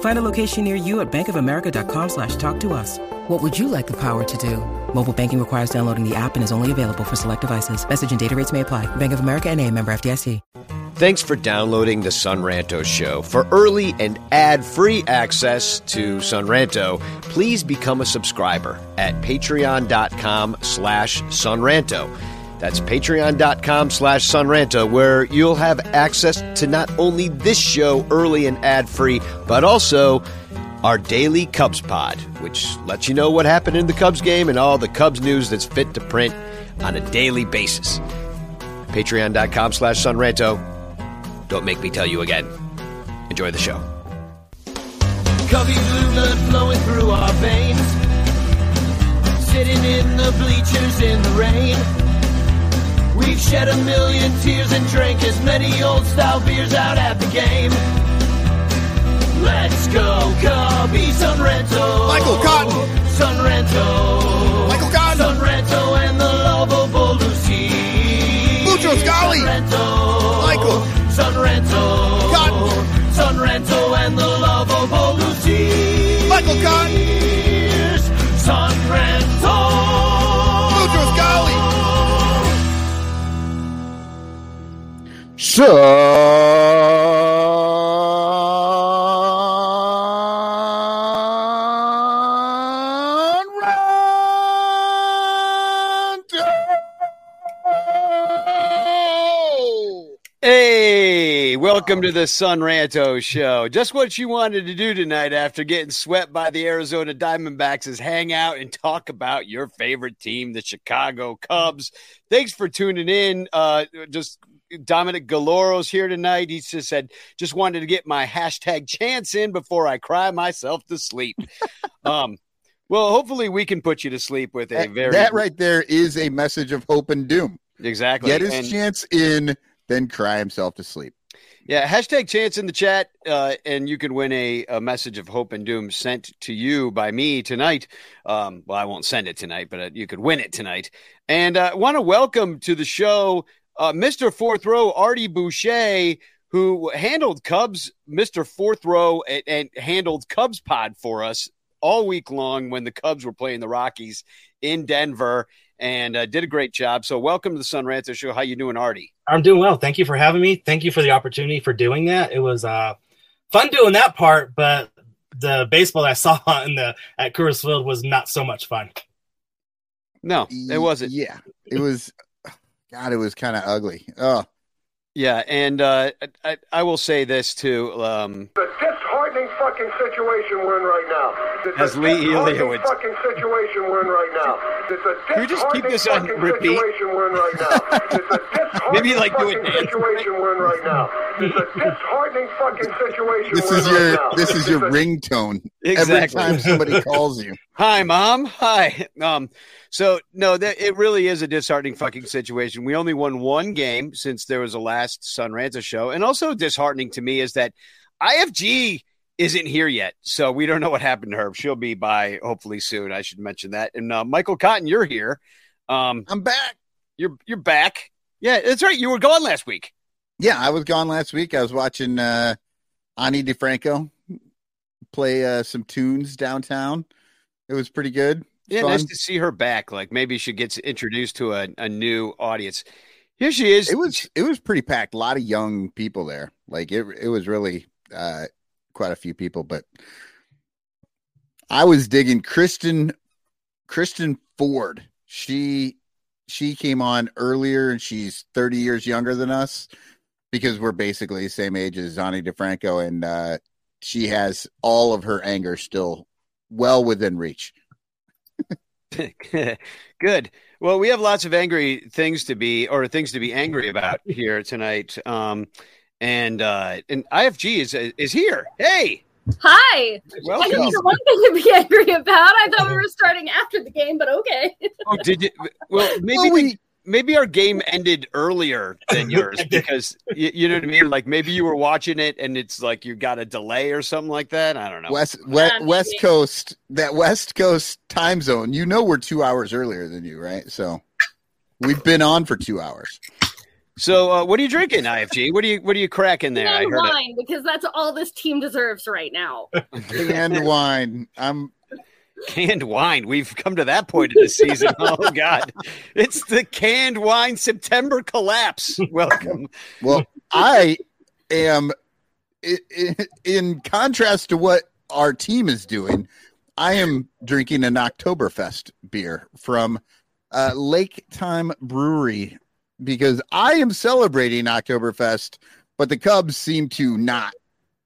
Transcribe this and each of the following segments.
Find a location near you at bankofamerica.com slash talk to us. What would you like the power to do? Mobile banking requires downloading the app and is only available for select devices. Message and data rates may apply. Bank of America and a member FDIC. Thanks for downloading the Sonranto Show. For early and ad-free access to Sonranto, please become a subscriber at patreon.com slash Sonranto. That's patreon.com slash Sonranto, where you'll have access to not only this show early and ad-free, but also our daily Cubs pod, which lets you know what happened in the Cubs game and all the Cubs news that's fit to print on a daily basis. Patreon.com slash Sonranto. Don't make me tell you again. Enjoy the show. Cubby blue blood flowing through our veins. Sitting in the bleachers in the rain. We've shed a million tears and drank as many old style beers out at the game. Let's go, Cubby Sonranto. Michael Cotton. Sonranto. Michael Cotton. Sonranto and the lovable Lucy. Lucho Scali. Sonranto. Michael. Sonranto. Cotton. Sonranto and the lovable Lucy. Michael Cotton. Sonranto. So. Hey, welcome to the Sonranto Show. Just what you wanted to do tonight after getting swept by the Arizona Diamondbacks is hang out and talk about your favorite team, the Chicago Cubs. Thanks for tuning in. Uh, just Dominic Galoro's here tonight. He just said, just wanted to get my hashtag chance in before I cry myself to sleep. um, well, hopefully we can put you to sleep with a that, very that right there is a message of hope and doom. Exactly. Get his and, chance in, then cry himself to sleep. Yeah, hashtag chance in the chat, uh, and you can win a, a, message of hope and doom sent to you by me tonight. Um, well, I won't send it tonight, but uh, you could win it tonight. And I uh, want to welcome to the show uh, Mr. Fourth Row Artie Boucher, who handled Cubs, Mr. Fourth Row, and, and handled Cubs Pod for us all week long when the Cubs were playing the Rockies in Denver and uh, did a great job. So welcome to the Sonranto Show. How you doing, Artie? I'm doing well. Thank you for having me. Thank you for the opportunity for doing that. It was uh, fun doing that part, but the baseball I saw in the at Coors Field was not so much fun. No, it wasn't. Yeah, it was. God, it was kind of ugly. Oh, yeah, and uh, I, I will say this too. Um, disheartening fucking situation we're in right now. It's As Lee Elia would. fucking situation we're in right now. It's a Can we just keep this on repeat? Situation we're in right now. It's a Maybe like do it situation we're in right now. It's a disheartening fucking situation. This is your right this is your ringtone. Exactly. Every time somebody calls you. Hi, mom. Hi. Um. So no, that it really is a disheartening fucking situation. We only won one game since there was a last Sonranto show, and also disheartening to me is that IFG isn't here yet, so we don't know what happened to her. She'll be by hopefully soon. I should mention that. And uh, Michael Cotton, you're here. Um, I'm back. You're you're back. Yeah, that's right. You were gone last week. Yeah, I was gone last week. I was watching uh, Ani DiFranco play uh, some tunes downtown. It was pretty good. Yeah, Fun. nice to see her back. Like maybe she gets introduced to a, a new audience. Here she is. It was it was pretty packed. A lot of young people there. Like it it was really uh, quite a few people. But I was digging Kristen Kristen Ford. She she came on earlier and she's 30 years younger than us because we're basically the same age as Ani DiFranco and uh, she has all of her anger still well within reach. Good. Well, we have lots of angry things to be or things to be angry about here tonight. Um, and uh, and IFG is is here. Hey, Hi. Welcome. I think the one thing to be angry about. I thought we were starting after the game, but okay. oh, did you? Well, maybe we, maybe our game ended earlier than yours because you, you know what I mean. Like maybe you were watching it and it's like you got a delay or something like that. I don't know. West West, West Coast that West Coast time zone. You know we're two hours earlier than you, right? So we've been on for two hours. So uh, what are you drinking, IFG? What are you what are you cracking there? I And heard it. wine, because that's all this team deserves right now. Canned wine. I'm canned wine. We've come to that point of the season. Oh God, it's the canned wine September collapse. Welcome. Well, I am i- i- in contrast to what our team is doing. I am drinking an Oktoberfest beer from uh, Lake Time Brewery because I am celebrating Oktoberfest, but the Cubs seem to not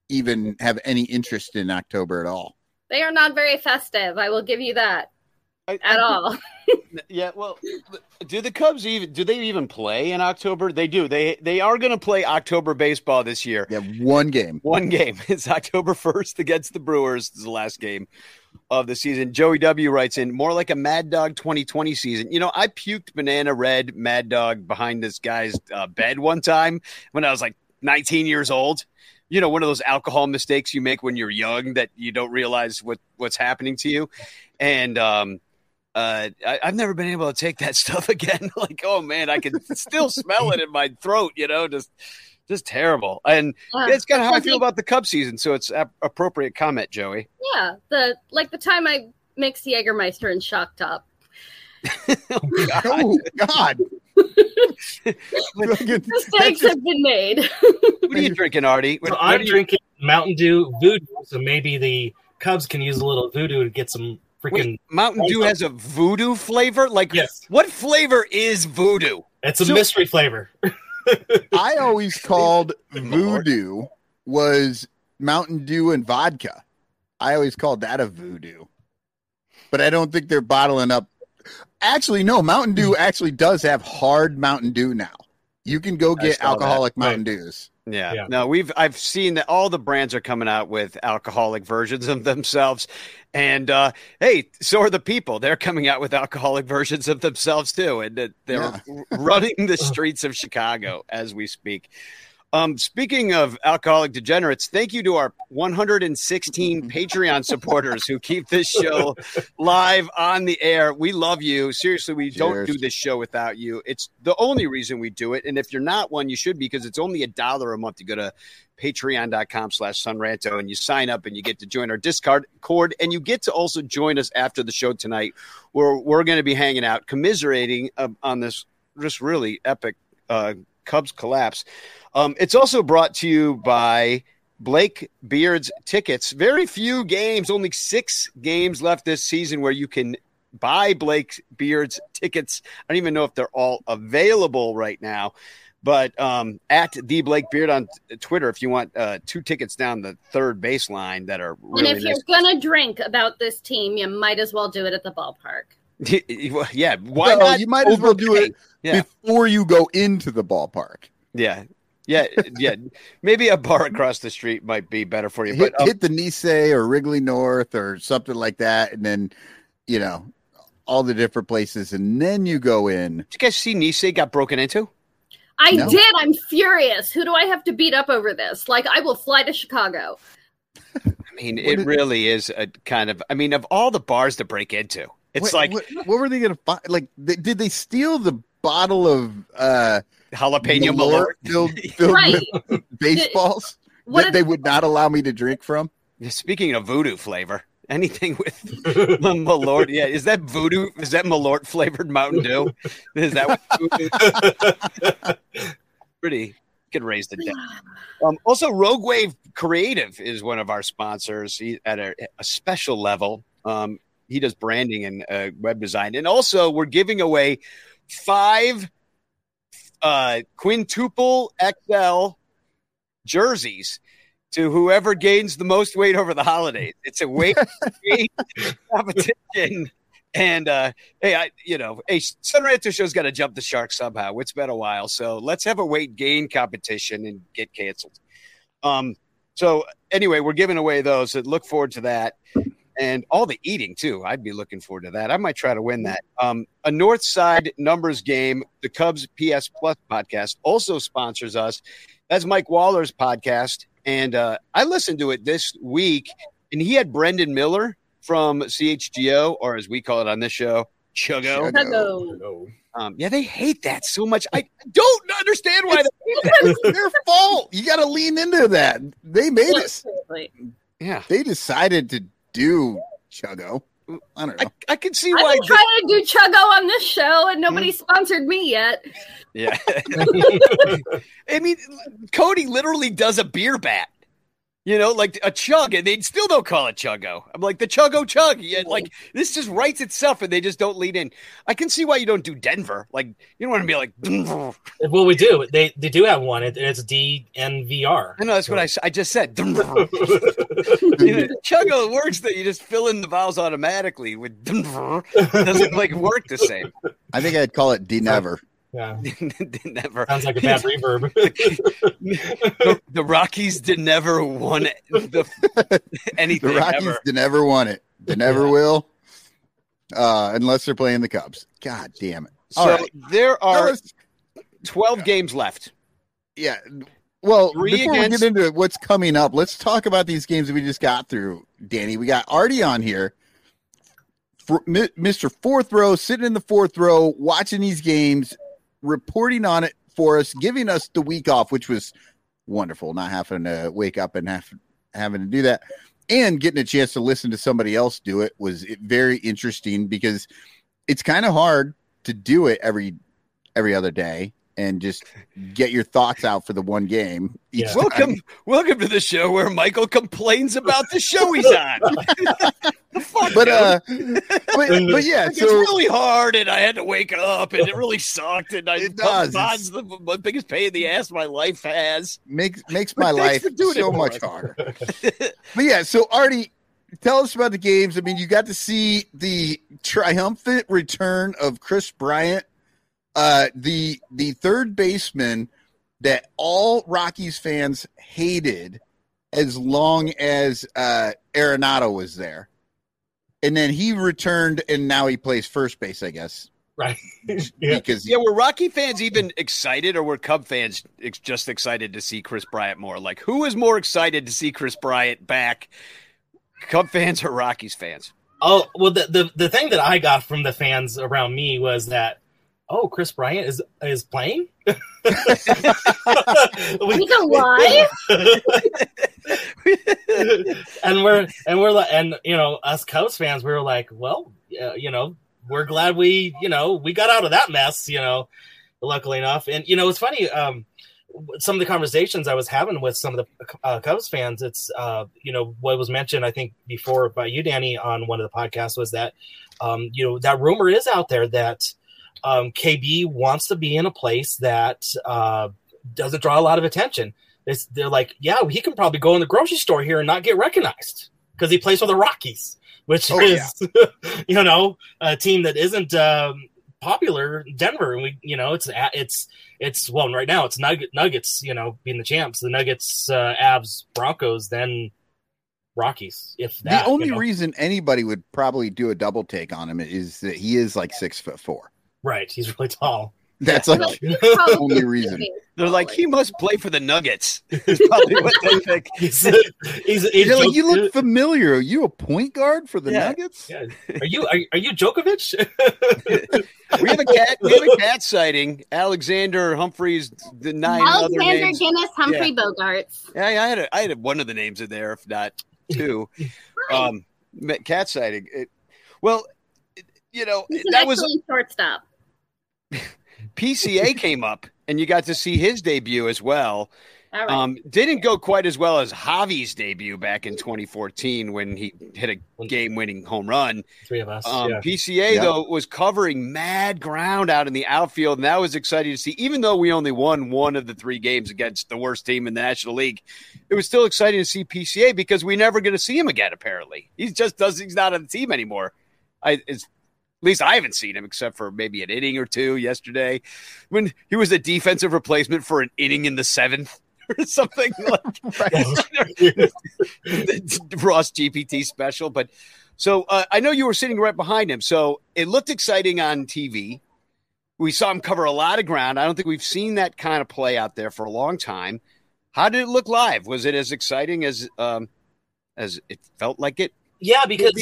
even have any interest in October at all. They are not very festive. I will give you that. At all. Yeah, well, do the Cubs even do they even play in October? They do. They they are going to play October baseball this year. Yeah, one game. One game. It's October 1st against the Brewers. It's the last game of the season. Joey W writes in more like a Mad Dog 2020 season. You know, I puked banana red Mad Dog behind this guy's uh, bed one time when I was like 19 years old. You know, one of those alcohol mistakes you make when you're young that you don't realize what what's happening to you. And um uh, I, I've never been able to take that stuff again. like, oh man, I can still smell it in my throat. You know, just just terrible. And Yeah. it's kind of how I feel about the Cub season. So it's ap- appropriate comment, Joey. Yeah. The like the time I mixed Jägermeister and Shock Top. Oh God! Mistakes have been made. What are you drinking, Artie? What, So what I'm are you- drinking Mountain Dew VooDew, so maybe the Cubs can use a little voodoo to get some freaking. Wait, Mountain Dew has a voodoo flavor. Like, Yes. what flavor is voodoo? It's a So- mystery flavor. I always called voodoo was Mountain Dew and vodka. I always called that a voodoo. But I don't think they're bottling up. Actually, no, Mountain Dew actually does have hard Mountain Dew now. You can go get saw that. alcoholic Mountain Dews. Yeah. Yeah. No, we've I've seen that all the brands are coming out with alcoholic versions of themselves. And uh hey, so are the people. They're coming out with alcoholic versions of themselves too. And uh, they're running the streets of Chicago as we speak. Um, speaking of alcoholic degenerates, thank you to our 116 Patreon supporters who keep this show live on the air. We love you. Seriously, we don't do this show without you. It's the only reason we do it. And if you're not one, you should be because it's only a dollar a month. to go to patreon.com slash Sonranto and you sign up and you get to join our discard cord and you get to also join us after the show tonight where we're going to be hanging out commiserating uh, on this just really epic uh, Cubs collapse. Um, it's also brought to you by Blake Beard's tickets. Very few games, only six games left this season where you can buy Blake Beard's tickets. I don't even know if they're all available right now. But um, at the Blake Beard on Twitter, if you want uh, two tickets down the third baseline that are really and if nice. you're gonna drink about this team, you might as well do it at the ballpark. yeah, why Well, not? you might as well do it Yeah. before you go into the ballpark. Yeah, yeah, yeah. Maybe a bar across the street might be better for you. Hit, But um, hit the Nisei or Wrigley North or something like that, and then you know all the different places, and then you go in. did you guys see Nisei got broken into? I No. did. I'm furious. Who do I have to beat up over this? Like, I will fly to Chicago. I mean, it really is a kind of. I mean, of all the bars to break into, it's What- like what, what were they going to find? Like, they, did they steal the bottle of uh jalapeno Malort Malort. filled, filled Right. with baseballs What that if- they would not allow me to drink from. Speaking of voodoo flavor, anything with Malort, yeah, is that voodoo? Is that Malort flavored Mountain Dew? Is that what voodoo? pretty? Get raised the debt. Um, also, Rogue Wave Creative is one of our sponsors he, at a, a special level. Um, he does branding and uh, web design, and also we're giving away five uh, quintuple XL jerseys to whoever gains the most weight over the holidays. It's a weight weight competition. And uh, hey, I you know, hey, Son Ranto Show's got to jump the shark somehow. It's been a while, so let's have a weight gain competition and get canceled. Um, so anyway, we're giving away those. So look forward to that, and all the eating too. I'd be looking forward to that. I might try to win that. Um, a North Side numbers game, the Cubs PS Plus podcast, also sponsors us. That's Mike Waller's podcast, and uh, I listened to it this week, and he had Brendan Miller from CHGO, or as we call it on this show, Chuggo. Chuggo. Um, yeah, they hate that so much. I don't understand why they. It's their fault. You got to lean into that. They made us. Yeah, They decided to do Chuggo. I don't know. I, I can see why. I've why. been trying to do Chuggo on this show, and nobody mm. sponsored me yet. Yeah. I mean, Cody literally does a beer bat. You know, like a chug, and they still don't call it chuggo. I'm like the chuggo chug. Yeah, like this just writes itself, and they just don't lead in. I can see why you don't do Denver. Like you don't want to be like. Well, we do. They they do have one. It, it's DNVR. I know that's what I, I just said. you know, chuggo works that you just fill in the vowels automatically. With doesn't like work the same. I think I'd call it D Never. Yeah, Never sounds like a bad reverb. the, the Rockies did never won the, anything The Rockies ever. they never won it. They never will. Uh, unless they're playing the Cubs. God damn it. All So right. there are Fellas, 12 games left. Yeah. Well, Three before against- we get into what's coming up, let's talk about these games that we just got through. Danny, we got Artie on here, for, Mr. Fourth Row, sitting in the fourth row, watching these games, reporting on it for us, giving us the week off, which was wonderful. Not having to wake up and have, having to do that, and getting a chance to listen to somebody else do it was very interesting because it's kind of hard to do it every every other day and just get your thoughts out for the one game. Yeah. Welcome, welcome to the show where Michael complains about the show he's on. The fuck, But dude? uh, but, but yeah, Like, it's really hard, and I had to wake up, and it really sucked. And I It does. Bond's the, the biggest pain in the ass my life has. makes makes my life for so much harder. but yeah, so Artie, tell us about the games. I mean, you got to see the triumphant return of Kris Bryant, uh, the the third baseman that all Rockies fans hated as long as uh, Arenado was there. And then he returned, and now he plays first base, I guess. Right. Yeah. Because Yeah, were Rocky fans even excited, or were Cub fans ex- just excited to see Kris Bryant more? Like, who was more excited to see Kris Bryant back? Cub fans or Rockies fans? Oh well, the, the the thing that I got from the fans around me was that oh, Kris Bryant is is playing. We- He's alive? and we're and we're like and you know us Cubs fans we were like well uh, you know we're glad we you know we got out of that mess you know luckily enough and you know it's funny um some of the conversations I was having with some of the uh, Cubs fans it's uh you know what was mentioned I think before by you Danny on one of the podcasts was that um you know that rumor is out there that um KB wants to be in a place that uh doesn't draw a lot of attention it's, they're like, yeah, he can probably go in the grocery store here and not get recognized because he plays for the Rockies, which Oh, is, you know, a team that isn't um, popular Denver. And we, you know, it's it's it's well, right now it's Nugget, Nuggets, you know, being the champs, the Nuggets, uh, Avs, Broncos, then Rockies. If that, the only you know. reason anybody would probably do a double take on him is that he is like six foot four. Right, he's really tall. That's like the only reason. They're like, he must play for the Nuggets. Is probably what they think. he's, he's, he's You're like, you look familiar. Are you a point guard for the Yeah. Nuggets? Yeah. Are you are, are you Djokovic? We have a cat. We have a cat sighting. Alexander Humphreys, the nine other Alexander names. Guinness, Humphrey Yeah. Bogarts. Yeah, I had a, I had one of the names in there, if not two. um, cat sighting. It, well, it- you know He's an that was excellent shortstop. PCA came up, and you got to see his debut as well. All right. Um, didn't go quite as well as Javi's debut back in 2014 when he hit a game-winning home run. Three of us. Um, yeah. PCA Yeah. though was covering mad ground out in the outfield, and that was exciting to see. Even though we only won one of the three games against the worst team in the National League, it was still exciting to see PCA because we're never going to see him again. Apparently, he just does. He's not on the team anymore. I it's, at least I haven't seen him except for maybe an inning or two yesterday when he was a defensive replacement for an inning in the seventh. Or something like the Ross GPT special. But so uh, I know you were sitting right behind him, so it looked exciting on TV. We saw him cover a lot of ground. I don't think we've seen that kind of play out there for a long time. How did it look live? Was it as exciting as um, as it felt like it? Yeah, because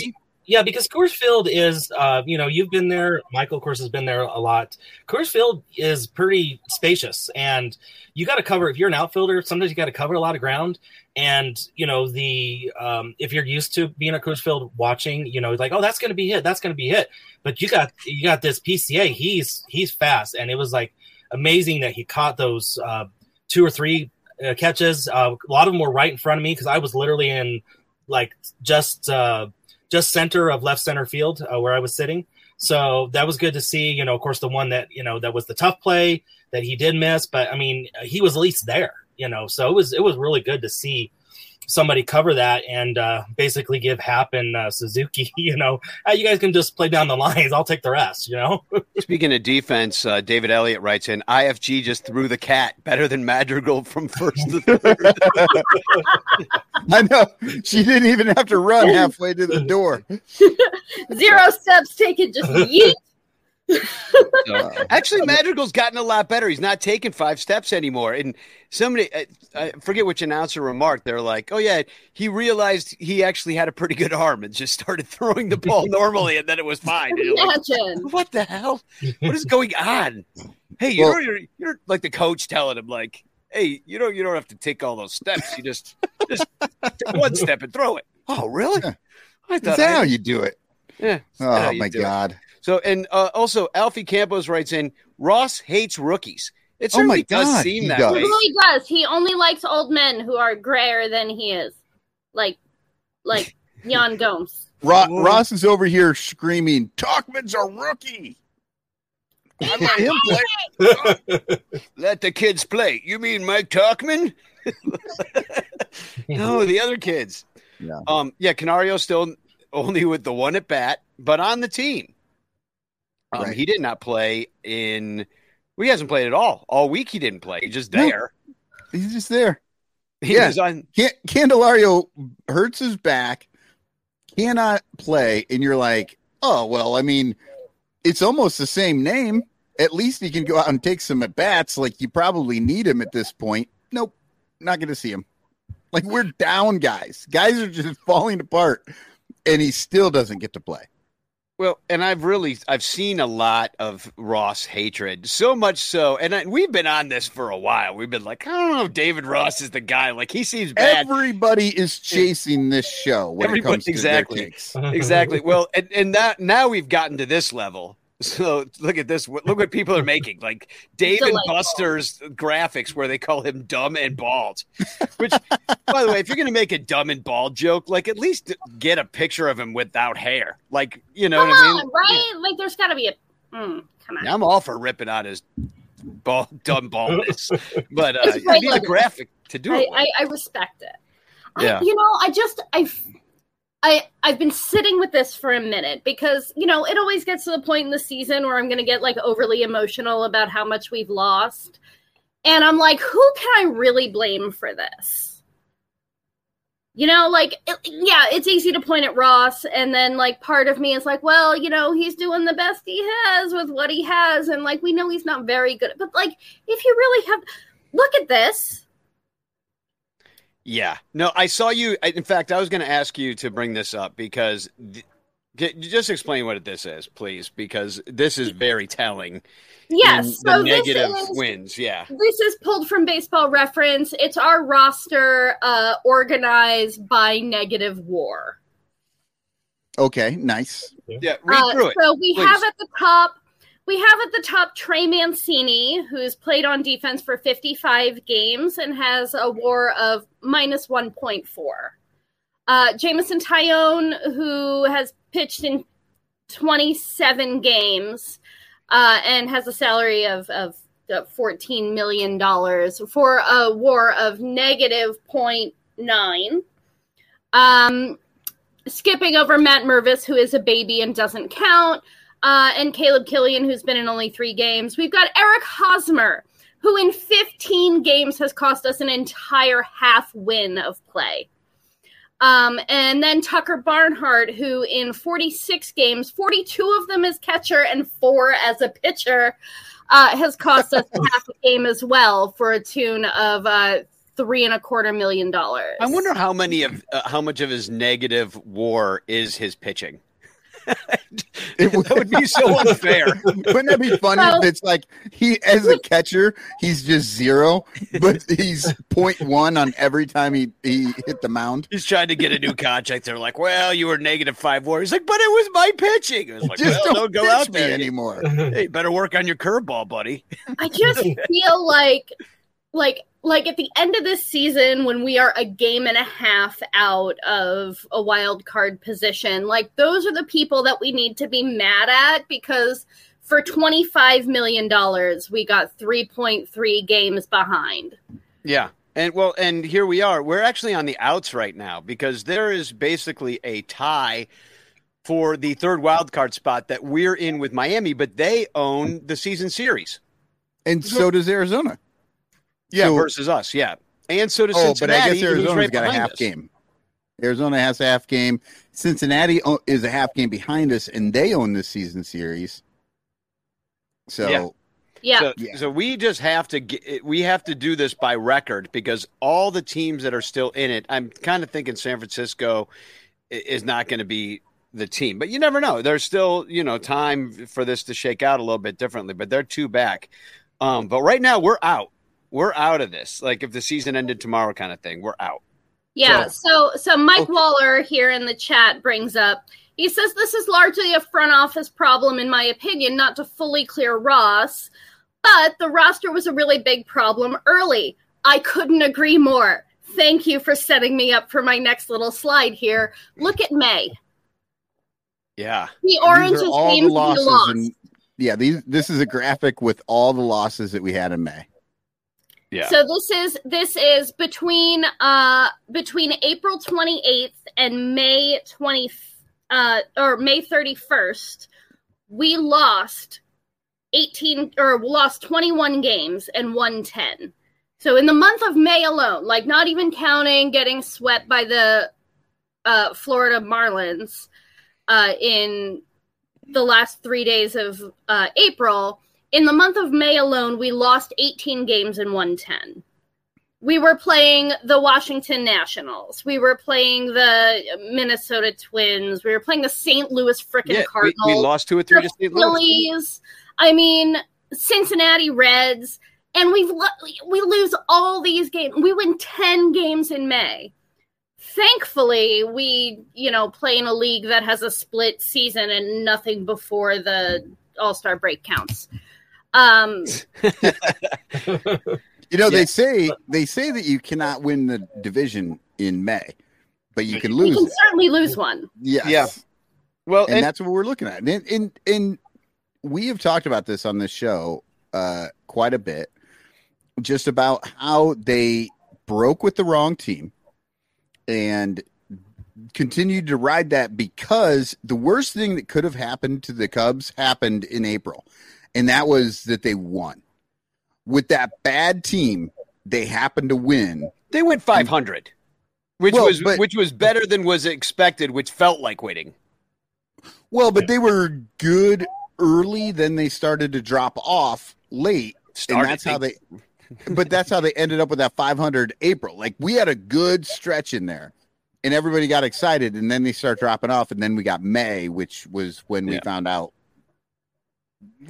yeah, because Coors Field is uh, you know, you've been there, Michael of course has been there a lot. Coors Field is pretty spacious and you got to cover if you're an outfielder, sometimes you got to cover a lot of ground and you know the um, if you're used to being at Coors Field watching, you know, like oh that's going to be hit, that's going to be hit. But you got you got this PCA, he's he's fast and it was like amazing that he caught those uh, two or three uh, catches. Uh, a lot of them were right in front of me because I was literally in like just uh, just center of left center field uh, where I was sitting. So that was good to see. You know, of course, the one that you know that was the tough play that he did miss, but I mean, he was at least there. You know, so it was it was really good to see somebody cover that and uh, basically give Hap and uh, Suzuki. You know, "Ah, you guys can just play down the lines. I'll take the rest. You know. Speaking of defense, uh, David Elliott writes in IFG just threw the cat better than Madrigal from first to third. I know. She didn't even have to run halfway to the door. Zero steps taken, just yeet. So, uh, actually, Madrigal's gotten a lot better. He's not taking five steps anymore. And somebody, I, uh, I forget which announcer remarked, they're like, "Oh yeah, he realized he actually had a pretty good arm and just started throwing the ball normally, and then it was fine." And you're like, Imagine. what the hell? What is going on? Hey, you Well- know, you're, you're like the coach telling him, like, "Hey, you know, you don't have to take all those steps. You just just take one step and throw it." Oh, really? I thought that I- how you do it? Yeah. Oh my god. it. God. So, and uh, also Alfie Campos writes in Ross hates rookies. It Oh my certainly does God, seem that does. way. He really does. He only likes old men who are grayer than he is, like, like Yan Gomes. Ro- Ross is over here screaming, "Tauchman's a rookie." Let him play. Let the kids play. You mean Mike Tauchman? no, the other kids. Yeah. Um, yeah, Canario still only with the one at bat, but on the team. Um, Right. He did not play in. Well, he hasn't played at all. All week he didn't play. He's just No. there. He's just there. He Yeah. on. Candelario hurts his back, cannot play, and you're like, oh well. I mean, it's almost the same name. At least he can go out and take some at bats. Like you probably need him at this point. Nope, not going to see him. Like we're down, guys. Guys are just falling apart, and he still doesn't get to play. Well, and I've really I've seen a lot of Ross hatred, so much so, and I, we've been on this for a while. We've been like, I don't know, if David Ross is the guy. Like he seems bad. Everybody is eh. chasing this show when Everybody- it comes to exactly. their exactly. Well, and, and that now we've gotten to this level. So look at this. Look what people are making. Like Dave and Buster's graphics where they call him dumb and bald. Which, by the way, if you're going to make a dumb and bald joke, like at least get a picture of him without hair. Like you know Come what I mean? on, right? Like, there's got to be a. Mm, come on. Yeah, I'm all for ripping out his bald, dumb baldness, but uh, you need a graphic to do I, it. I, I respect it. Yeah. I, you know, I just I I I've been sitting with this for a minute because you know it always gets to the point in the season where I'm going to get like overly emotional about how much we've lost, and I'm like, who can I really blame for this? you know, like it, yeah, it's easy to point at Ross, and then like part of me is like, well, you know, he's doing the best he has with what he has, and like we know he's not very good, but like if you really have, look at this. Yeah. No, I saw you. In fact, I was going to ask you to bring this up because th- just explain what this is, please, because this is very telling. Yes, the so this negative is- wins. Yeah. This is pulled from Baseball Reference. It's our roster uh, organized by negative war. Okay, nice. Yeah, read Uh, through it. So we please. have at the top, we have at the top Trey Mancini, who's played on defense for 55 games and has a WAR of minus 1.4. Uh, Jameson Taillon, who has pitched in 27 games uh, and has a salary of of uh, 14 million dollars for a WAR of negative 0.9. Um, skipping over Matt Mervis, who is a baby and doesn't count, uh, and Caleb Killian, who's been in only three games. We've got Eric Hosmer, who in 15 games has cost us an entire half win of play. Um, and then Tucker Barnhart, who in 46 games, 42 of them as catcher and four as a pitcher, uh, has cost us half a game as well for a tune of uh, three and a quarter million dollars. I wonder how many of uh, how much of his negative war is his pitching. that would be so unfair. Wouldn't that be funny Well- if it's like he as a catcher, he's just zero, but he's point one on every time he, he hit the mound. He's trying to get a new contract. They're like, "Well, you were negative five war." He's like, "But it was my pitching." It was like, Just "Well, don't don't, go out there anymore. Hey, better work on your curveball, buddy." I just feel like like like at the end of this season when we are a game and a half out of a wild card position, like those are the people that we need to be mad at because for 25 million dollars we got 3.3 games behind. Yeah. And well, and here we are. We're actually on the outs right now because there is basically a tie for the third wild card spot that we're in with Miami, but they own the season series. And so does Arizona. Yeah, So- versus us. Yeah, and so does Oh, but I guess who's Arizona's right got a half us. game. Arizona has a half game. Cincinnati is a half game behind us, and they own this season series. So Yeah. Yeah. So, so we just have to get, we have to do this by record because all the teams that are still in it, I'm kind of thinking San Francisco is not going to be the team, but you never know. There's still you know time for this to shake out a little bit differently, but they're two back. Um, but right now we're out. We're out of this. Like if the season ended tomorrow, kind of thing. We're out. Yeah. So so Mike Waller here in the chat brings up he says this is largely a front office problem in my opinion, not to fully clear Ross, but the roster was a really big problem early. I couldn't agree more. Thank you for setting me up for my next little slide here. Look at May. Yeah. The orange these is are all the losses. lost. And, yeah, these this is a graphic with all the losses that we had in May. Yeah. So this is this is between uh between April 28th and May 20 uh or May 31st we lost 18 or lost 21 games and won 10. So in the month of May alone, like not even counting getting swept by the uh Florida Marlins uh in the last 3 days of uh April, in the month of May alone, we lost 18 games and won 10. We were playing the Washington Nationals. We were playing the Minnesota Twins. We were playing the St. Louis frickin' Yeah, we, Cardinals. we lost two or three to St. Louis. Phillies. I mean, Cincinnati Reds. And we've we lose all these games. We win 10 games in May. Thankfully, we, you know, play in a league that has a split season and nothing before the All-Star break counts. Um You know, they say they say that you cannot win the division in May, but you can we lose can it. certainly lose one. Yes. Yeah. Well, and, and- that's what we're looking at. And, and and we have talked about this on this show uh, quite a bit, just about how they broke with the wrong team and continued to ride that because the worst thing that could have happened to the Cubs happened in April, and that was that they won. With that bad team, they happened to win. They went 500. which Well, was but- which was better than was expected, which felt like winning. Well, but they were good early, then they started to drop off late. Started, and that's how they but that's how they ended up with that 500 April. Like we had a good stretch in there. And everybody got excited and then they start dropping off and then we got May, which was when we Yeah. found out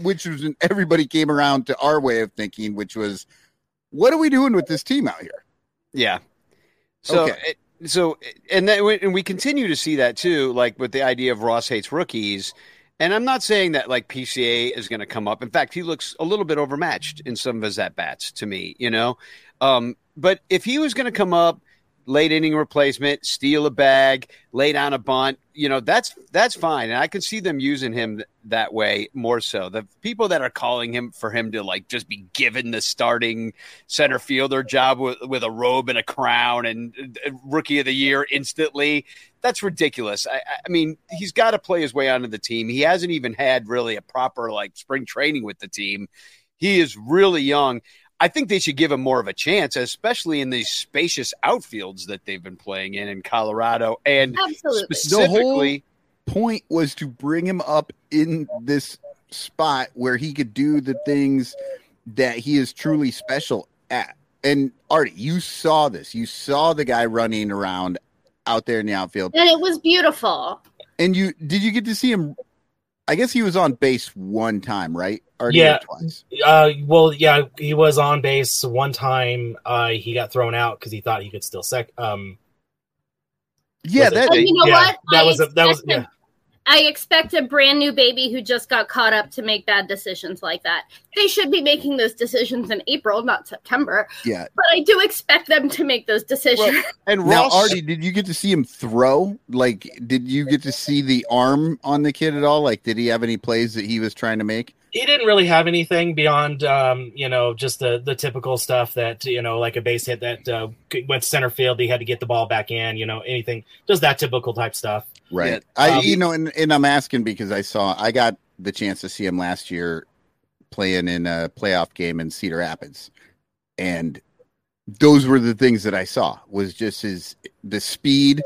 which was when everybody came around to our way of thinking, which was what are we doing with this team out here? Yeah. So, Okay. it- so, and then we- and we continue to see that too, like with the idea of Ross hates rookies. And I'm not saying that like PCA is going to come up. In fact, he looks a little bit overmatched in some of his at bats to me, you know. Um, but if he was going to come up, late inning replacement, steal a bag, lay down a bunt, you know, that's that's fine, and I can see them using him th- that way more so. The people that are calling him for him to like just be given the starting center fielder job with, with a robe and a crown and uh, rookie of the year instantly, that's ridiculous. I, I mean, he's got to play his way onto the team. He hasn't even had really a proper like spring training with the team. He is really young. I think they should give him more of a chance, especially in these spacious outfields that they've been playing in in Colorado, and Absolutely. specifically. point was to bring him up in this spot where he could do the things that he is truly special at. And Artie, you saw this. You saw the guy running around out there in the outfield. And it was beautiful. And you did you get to see him? I guess he was on base one time, right? Artie, Yeah. or twice. Uh, well, yeah, he was on base one time. Uh, he got thrown out because he thought he could still sec. Um, Yeah, was it- that And you know yeah, what? That I was a, that was yeah. I expect a brand new baby who just got caught up to make bad decisions like that. They should be making those decisions in April, not September. Yeah. But I do expect them to make those decisions. And Now, Artie, did you get to see him throw? Like, did you get to see the arm on the kid at all? Like, did he have any plays that he was trying to make? he didn't really have anything beyond um, you know just the the typical stuff that you know like a base hit that uh, went center field he had to get the ball back in you know anything just that typical type stuff Right. Yeah, I, um, you know, and, and I'm asking because I saw I got the chance to see him last year playing in a playoff game in Cedar Rapids, and those were the things that I saw was just his the speed,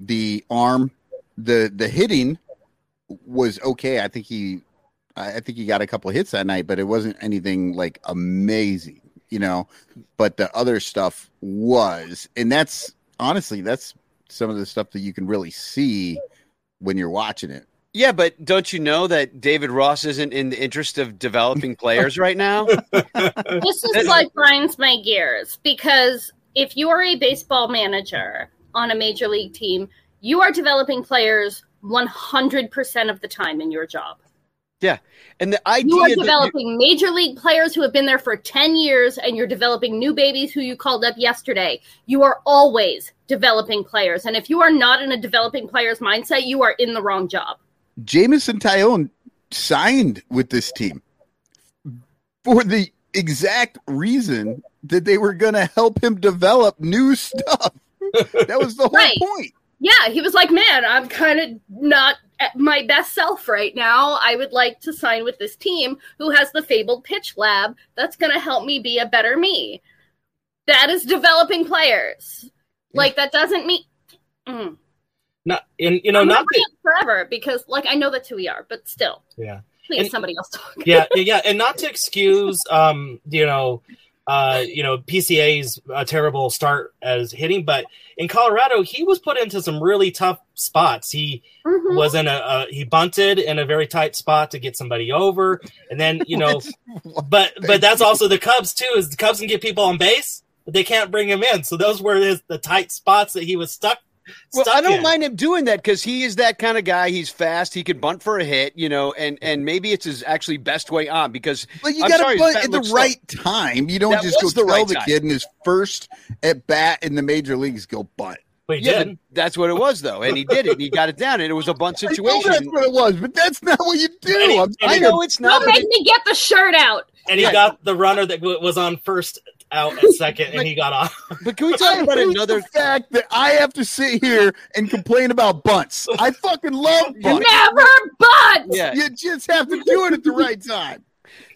the arm, the the hitting was okay. I think he, I think he got a couple hits that night, but it wasn't anything like amazing, you know. But the other stuff was, and that's honestly that's some of the stuff that you can really see when you're watching it. yeah, but don't you know that David Ross isn't in the interest of developing players right now? this is like grinds my gears because if you are a baseball manager on a major league team, you are developing players 100% of the time in your job. Yeah, and the idea You are that developing major league players who have been there for 10 years, and you're developing new babies who you called up yesterday. You are always developing players. And if you are not in a developing players mindset, you are in the wrong job. Jameson Taillon signed with this team for the exact reason that they were going to help him develop new stuff. That was the whole Right. point. Yeah, he was like, man, I'm kind of not at my best self right now. I would like to sign with this team who has the fabled pitch lab that's going to help me be a better me. That is developing players. Like, that doesn't mean. Mm. not and you know I'm not that, forever because, like, I know that's who we are, but still, yeah please, And- somebody else talk. yeah yeah and not to excuse um you know uh you know pca's a terrible start as hitting but in colorado he was put into some really tough spots. He Mhm. was in a, a he bunted in a very tight spot to get somebody over. And then you know but but that's also the cubs too is the cubs can get people on base but they can't bring him in. So those were his, the tight spots that he was stuck Well, I don't in. mind him doing that because he is that kind of guy. He's fast. He can bunt for a hit, you know, and and maybe it's his actually best way on because But you got to his put at the looks slow. right time. You don't That just go was the tell right the time. kid in his first at bat in the major leagues go bunt. but he Yeah, did but that's what it was though, and he did it. and He got it down, and it was a bunt I know situation. that's what it was, but that's not what you do. And he- I'm and I know it's not. Don't make it- me get the shirt out. and he Yeah. got the runner that was on first out at second and he got off But can we I talk about another? the fact that I have to sit here and complain about bunts. I fucking love bunts. Never but. Yeah. You just have to do it at the right time.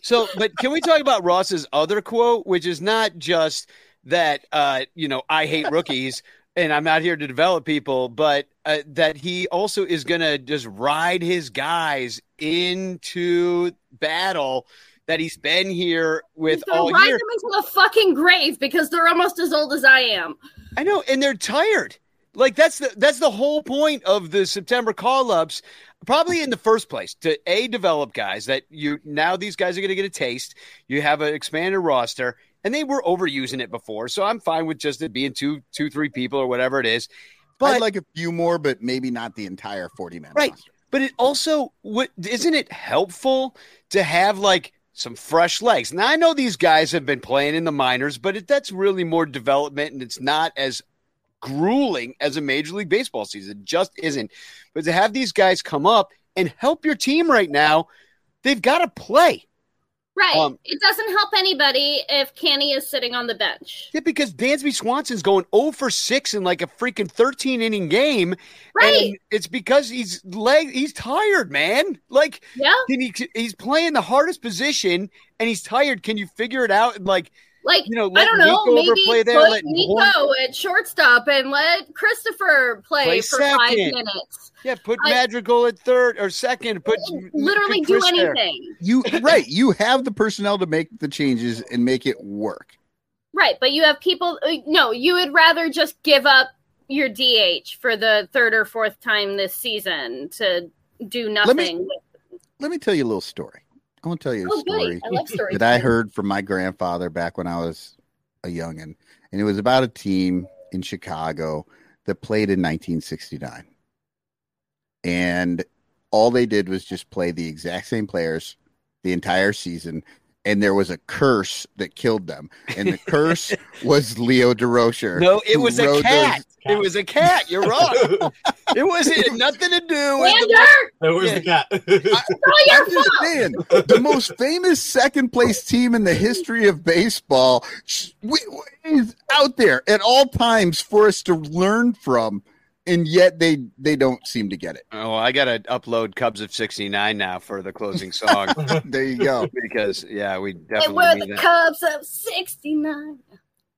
So, but can we talk about Ross's other quote, which is not just that uh, you know I hate rookies, and I'm not here to develop people, but uh, that he also is going to just ride his guys into battle that he's been here with He's gonna all ride year. them into the fucking grave because they're almost as old as I am. I know, and they're tired. Like that's the that's the whole point of the September call ups. Probably in the first place to a develop guys that you now these guys are going to get a taste. You have an expanded roster, and they were overusing it before, so I'm fine with just it being two, two, three people or whatever it is. But I'd like a few more, but maybe not the entire 40 man. right, but it also what isn't it helpful to have like some fresh legs? Now I know these guys have been playing in the minors, but it, that's really more development, and it's not as grueling as a major league baseball season. It just isn't. But to have these guys come up and help your team right now, they've got to play. Right. Um, it doesn't help anybody if Canny is sitting on the bench. Yeah, because Dansby Swanson's going 0 for 6 in like a freaking 13 inning game. Right. And it's because he's leg he's tired, man. Like yeah. Can he, he's playing the hardest position and he's tired. Can you figure it out? And like Like you know, I don't know, maybe overplay there, put let Nico Horn- at shortstop and let Christopher play, Play for five minutes. Yeah, put I- Madrigal at third or second. Put Literally put do Chris there. anything. You right, you have the personnel to make the changes and make it work. Right, but you have people. uh, No, you would rather just give up your DH for the third or fourth time this season to do Let me- nothing. Let me tell you a little story. I want to tell you a Oh, goody. story I that I heard from my grandfather back when I was a youngin, and it was about a team in Chicago that played in 1969, and all they did was just play the exact same players the entire season. And there was a curse that killed them, and the curse was Leo Durocher. No, it was a rode cat. It was a cat. You're wrong. it wasn't nothing to do with the Xander! There was the cat. It's all your I'm just fault. saying, the most famous second place team in the history of baseball we- we- is out there at all times for us to learn from, and yet they they don't seem to get it. Oh, I gotta upload Cubs of '69 now for the closing song There you go. because yeah, we And definitely we're need the that. Cubs of '69.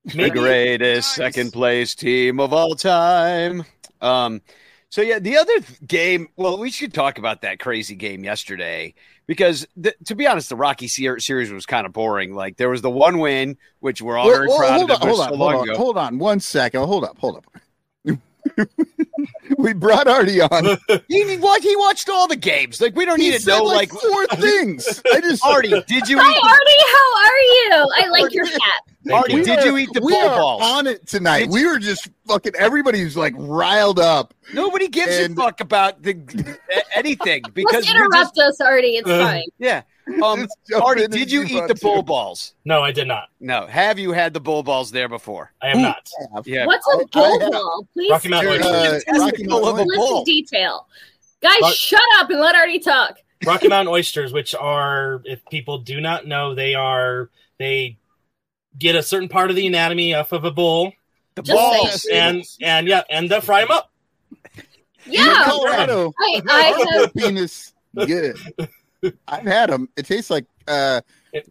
The greatest second place team of all time. Um, so yeah, the other game. Well, we should talk about that crazy game yesterday because, the, to be honest, the Rocky series was kind of boring. Like there was the one win, which we're all Well, very well, proud hold of. on, hold so on, hold on, ago. hold on, one second. Hold up, hold up. we brought Artie on. He, he watched. He watched all the games. Like we don't He need to know. like, Like, four things. I just Artie, did you Hi, eat? Artie. How are you? I like your hat. Artie, We did are- you eat the we bull are balls? on it tonight? Did we were just fucking. Everybody's like riled up. Nobody gives And- a fuck about the anything because Just we're interrupt just- us, Artie. It's Uh, fine. yeah. Um, Just Artie, did you you eat the bull to. balls? no, I did not. No. Have you had the bull balls there before? I am not. Yeah. What's a I- I bull ball? Please Rocky Mountain explain. Uh, Rocky of a Mountain- bull. Detail. Guys, Rock- shut up and let Artie talk. Rocky Mountain oysters, which are, if people do not know, they are they get a certain part of the anatomy off of a bull, The Just balls. say- and and yeah, and they fry them up. Yeah. Colorado. I, I have, penis good. I've had them. It tastes like uh,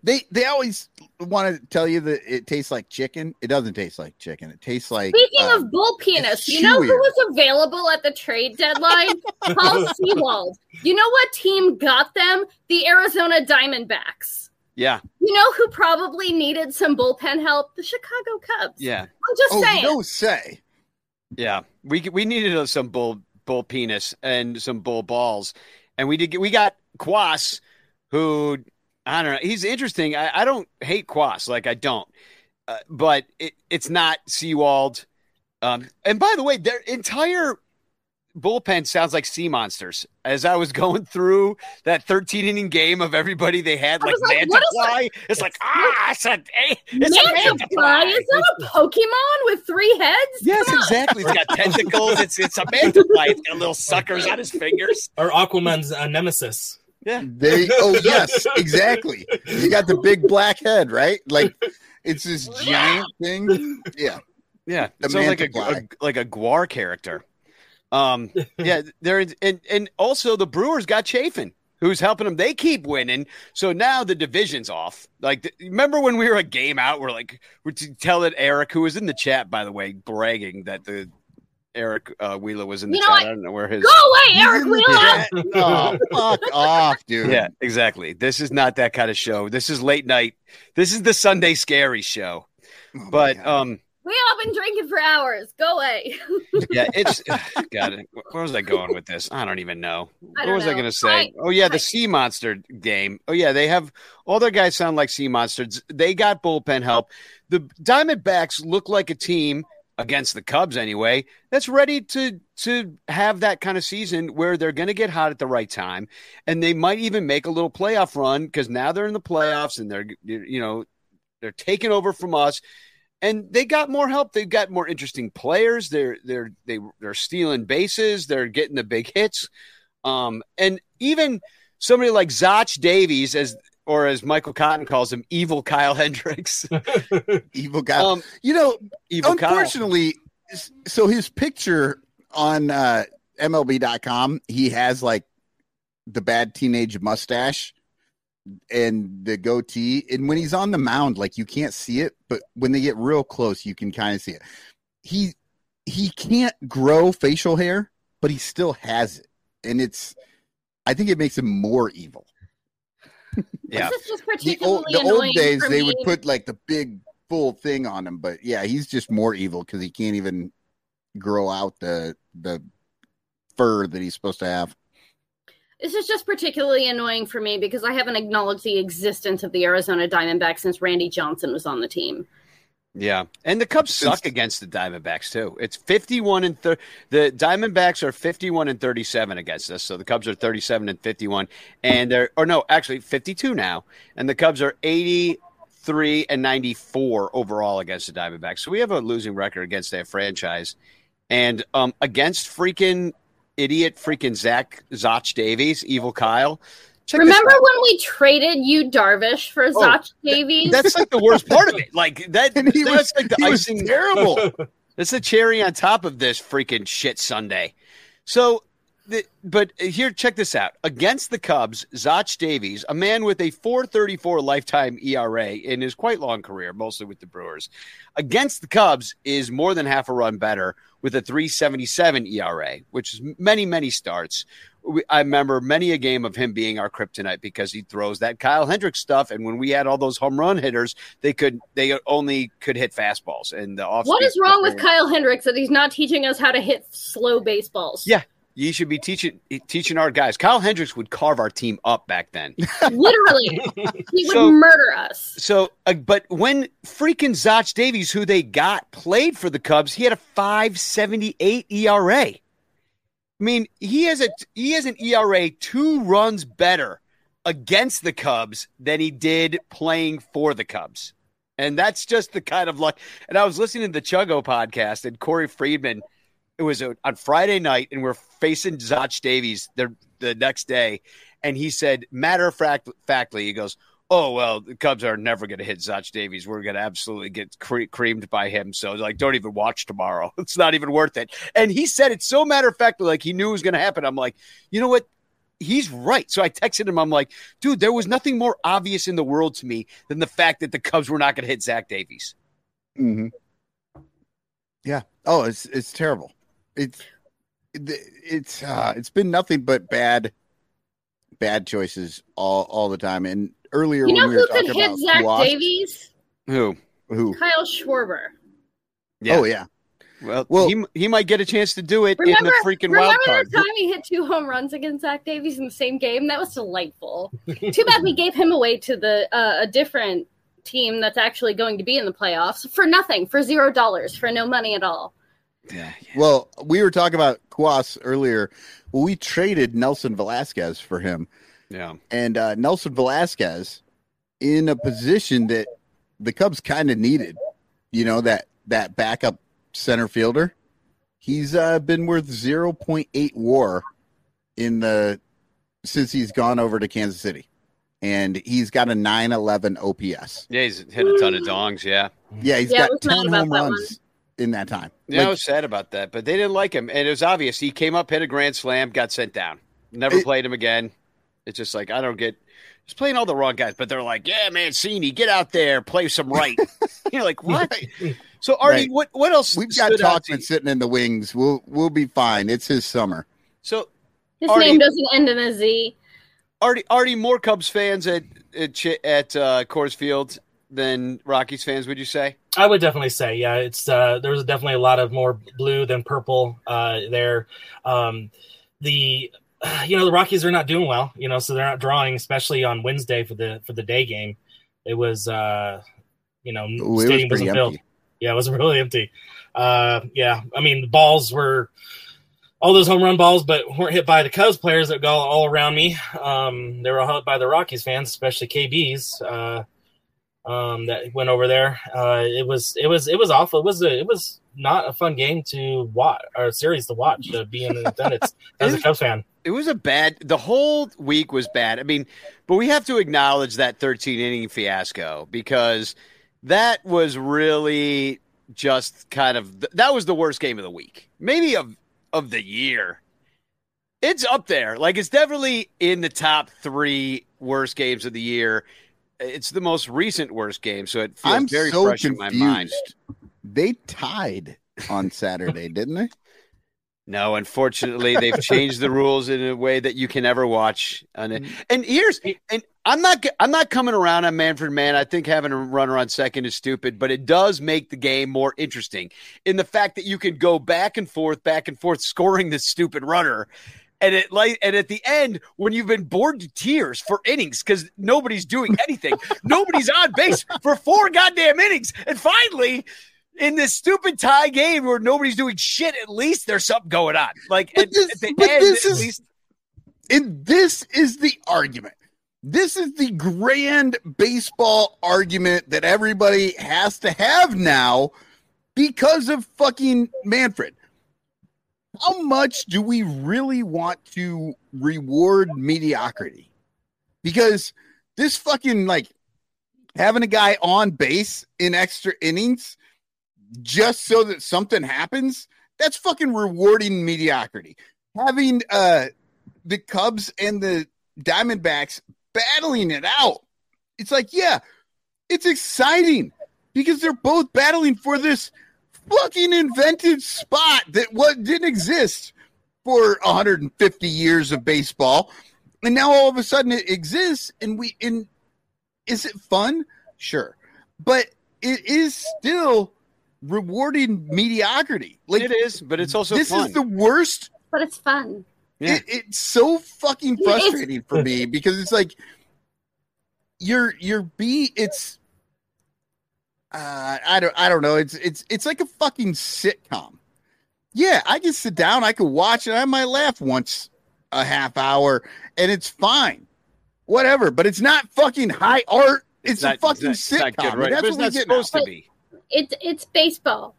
they they always want to tell you that it tastes like chicken. It doesn't taste like chicken. It tastes like. Speaking um, of bull penis, you know who was available at the trade deadline? Paul Sewald. You know what team got them? The Arizona Diamondbacks. Yeah. You know who probably needed some bullpen help? The Chicago Cubs. Yeah. I'm just oh, saying. you don't say. Yeah. We we needed some bull bull penis and some bull balls, and we did. Get, we got Cuas, who I don't know. He's interesting. I, I don't hate Cuas. Like I don't, uh, but it, it's not Sewald. Um, and by the way, their entire bullpen sounds like sea monsters. As I was going through that 13 inning game of everybody they had, like was like, what is Mantiply, it's like ah, it's a it's a Mantiply? Mantiply. Is that a Pokemon with three heads? Yes, Come on. exactly. It's got tentacles. It's it's a Mantiply. It's got little suckers on his fingers. Or Aquaman's uh, nemesis. Yeah. They. Oh yes, exactly. You got the big black head, right? Like it's this giant thing. Yeah. Yeah, The it sounds like a, Mantiply. a like a Gwar character. Um, yeah, they're and and also the Brewers got Chafin, who's helping them. They keep winning, so now the division's off. Like, the, remember when we were a game out? We're like, we're t- telling Eric, who was in the chat by the way, bragging that the Eric uh, Wheeler was in the You know chat. what? I don't know where his. Go away, Eric Wheeler. oh, fuck off, dude. Yeah, exactly. This is not that kind of show. This is late night. This is the Sunday Scary show. Oh but um, We all been drinking for hours. Go away. yeah, it's got it. Where was I going with this? I don't even know. What don't was I going to say? I- oh yeah, the Sea Monster game. Oh yeah, they have all their guys sound like Sea Monsters. They got bullpen help. The Diamondbacks look like a team against the Cubs anyway. That's ready to to have that kind of season where they're going to get hot at the right time, and they might even make a little playoff run because now they're in the playoffs and they're you know they're taking over from us and they got more help. They've got more interesting players. They're they're they they're stealing bases. They're getting the big hits. Um, and even somebody like Zach Davies, as or as Michael Cotton calls him, evil Kyle Hendricks. evil guy. Um, you know, evil Kyle. unfortunately, s- so his picture on uh, MLB.com, he has like the bad teenage mustache and the goatee. And when he's on the mound, like you can't see it, but when they get real close, you can kind of see it. He he can't grow facial hair, but he still has it, and it's. I think it makes him more evil. Yeah. This is just The old, the annoying old days, for they me. would put like the big full thing on him, but yeah, he's just more evil because he can't even grow out the the fur that he's supposed to have. This is just particularly annoying for me because I haven't acknowledged the existence of the Arizona Diamondbacks since Randy Johnson was on the team. Yeah, and the Cubs suck against the Diamondbacks too. It's fifty-one and thir- the Diamondbacks are fifty-one and thirty-seven against us. So the Cubs are thirty-seven and fifty-one, and they're or no, actually fifty-two now, and the Cubs are eighty-three and ninety-four overall against the Diamondbacks. So we have a losing record against that franchise, and um against freaking idiot freaking Zach Zach Davies, evil Kyle. Check this Remember out. when we traded you Darvish for Oh, Zach Davies? That's like the worst part of it. Like that. he that's was- like the he was icing. terrible. That's the cherry on top of this freaking shit Sunday. So, the, but here, check this out. Against the Cubs, Zach Davies, a man with a 4.34 lifetime ERA in his quite long career, mostly with the Brewers, against the Cubs is more than half a run better with a 377 ERA, which is many, many starts. We, I remember many a game of him being our kryptonite because he throws that Kyle Hendricks stuff, and when we had all those home run hitters, they could they only could hit fastballs. And the off. what is wrong with Kyle Hendricks that he's not teaching us how to hit slow baseballs? Yeah, you should be teaching teaching our guys. Kyle Hendricks would carve our team up back then. Literally, he would So- murder us. So, uh, but when freaking Zach Davies, who they got, played for the Cubs, he had a 5.78 ERA. I mean, he has a he has an ERA two runs better against the Cubs than he did playing for the Cubs. And that's just the kind of luck. And I was listening to the Chuggo podcast, and Corey Friedman. It was on Friday night, and we're facing Zach Davies the the next day, and he said, matter of fact, factly, he goes, "Oh well, the Cubs are never going to hit Zach Davies. We're going to absolutely get cre- creamed by him. So like, don't even watch tomorrow. It's not even worth it." And he said it so matter of factly, like he knew it was going to happen. I'm like, you know what? He's right. So I texted him. I'm like, dude, there was nothing more obvious in the world to me than the fact that the Cubs were not going to hit Zach Davies. Mm-hmm. Yeah. Oh, it's it's terrible. It's it's uh, it's been nothing but bad bad choices all all the time. And earlier You when know we who talking could hit Zach Kwas- Davies? Who? who? Kyle Schwarber. Oh yeah. Well, Well- he he might get a chance to do it Remember, in the freaking wild remember card. the time he hit two home runs against Zach Davies in the same game? That was delightful. Too bad we gave him away to the uh, a different team that's actually going to be in the playoffs for nothing, for zero dollars, for no money at all. Yeah, Well, we were talking about Cuas earlier. Well, we traded Nelson Velasquez for him. Yeah. and uh, Nelson Velasquez in a position that the Cubs kind of needed. You know that that backup center fielder. He's uh, been worth zero point eight WAR in the since he's gone over to Kansas City, and he's got a nine eleven OPS. Yeah, he's hit a ton of dongs. Yeah. Yeah, he's Yeah, got ten home that runs in that time. Yeah, I was sad about that, but they didn't like him, and it was obvious. He came up, hit a grand slam, got sent down. Never It- played him again. It's just like I don't get. He's playing all the wrong guys, but they're like, "Yeah, Mancini, get out there, play some right." You're like, "What?" So Artie, Right. what what else? We've got stood Tauchman sitting in the wings. We'll we'll be fine. It's his summer. So His Artie- name doesn't end in a Z. Artie, Artie, more Cubs fans at at, at uh, Coors Field than Rockies fans, would you say? I would definitely say, yeah, it's uh, there's definitely a lot of more blue than purple uh, there. Um, the you know the Rockies are not doing well, you know, so they're not drawing, especially on Wednesday for the for the day game. It was uh, you know Ooh, it was stadium wasn't filled. Yeah, it was really empty. Uh, yeah, I mean the balls were all those home run balls, but weren't hit by the Cubs players that go all around me. Um, they were all hit by the Rockies fans, especially KB's. Uh, um, that went over there. Uh, it was it was it was awful. It was a, it was not a fun game to watch or a series to watch. Uh, being in attendance as a Cubs fan. It was a bad. The whole week was bad. I mean, but we have to acknowledge that 13 inning fiasco because that was really just kind of that was the worst game of the week, maybe of of the year. It's up there. Like it's definitely in the top three worst games of the year. It's the most recent worst game, so it feels I'm very so fresh in my mind. They tied on Saturday, didn't they? No, unfortunately, they've changed the rules in a way that you can never watch. On it. Mm. And here's, and I'm not, I'm not coming around on Manfred Man. I think having a runner on second is stupid, but it does make the game more interesting in the fact that you can go back and forth, back and forth, scoring this stupid runner. And it like, and at the end, when you've been bored to tears for innings because nobody's doing anything, nobody's on base for four goddamn innings, and finally, in this stupid tie game where nobody's doing shit, at least there's something going on. Like But at, this- at the but end, this at is- least And this is the argument. This is the grand baseball argument that everybody has to have now because of fucking Manfred. How much do we really want to reward mediocrity? Because this fucking like having a guy on base in extra innings just so that something happens, that's fucking rewarding mediocrity. Having uh the Cubs and the Diamondbacks battling it out. It's like, yeah, it's exciting because they're both battling for this fucking invented spot that what didn't exist for 150 years of baseball. And now all of a sudden it exists and we in is it fun? Sure. But it is still rewarding mediocrity. Like it is, but it's also this fun. is the worst But it's fun. Yeah. it, it's so fucking frustrating for me because it's like you're you're be it's uh I don't I don't know it's it's it's like a fucking sitcom. Yeah, I can sit down, I can watch it, I might laugh once a half hour and it's fine. Whatever, but it's not fucking high art. It's, not- a fucking it's not- sitcom. it's not good, right? That's But what we not get supposed now. to be. It's it's baseball.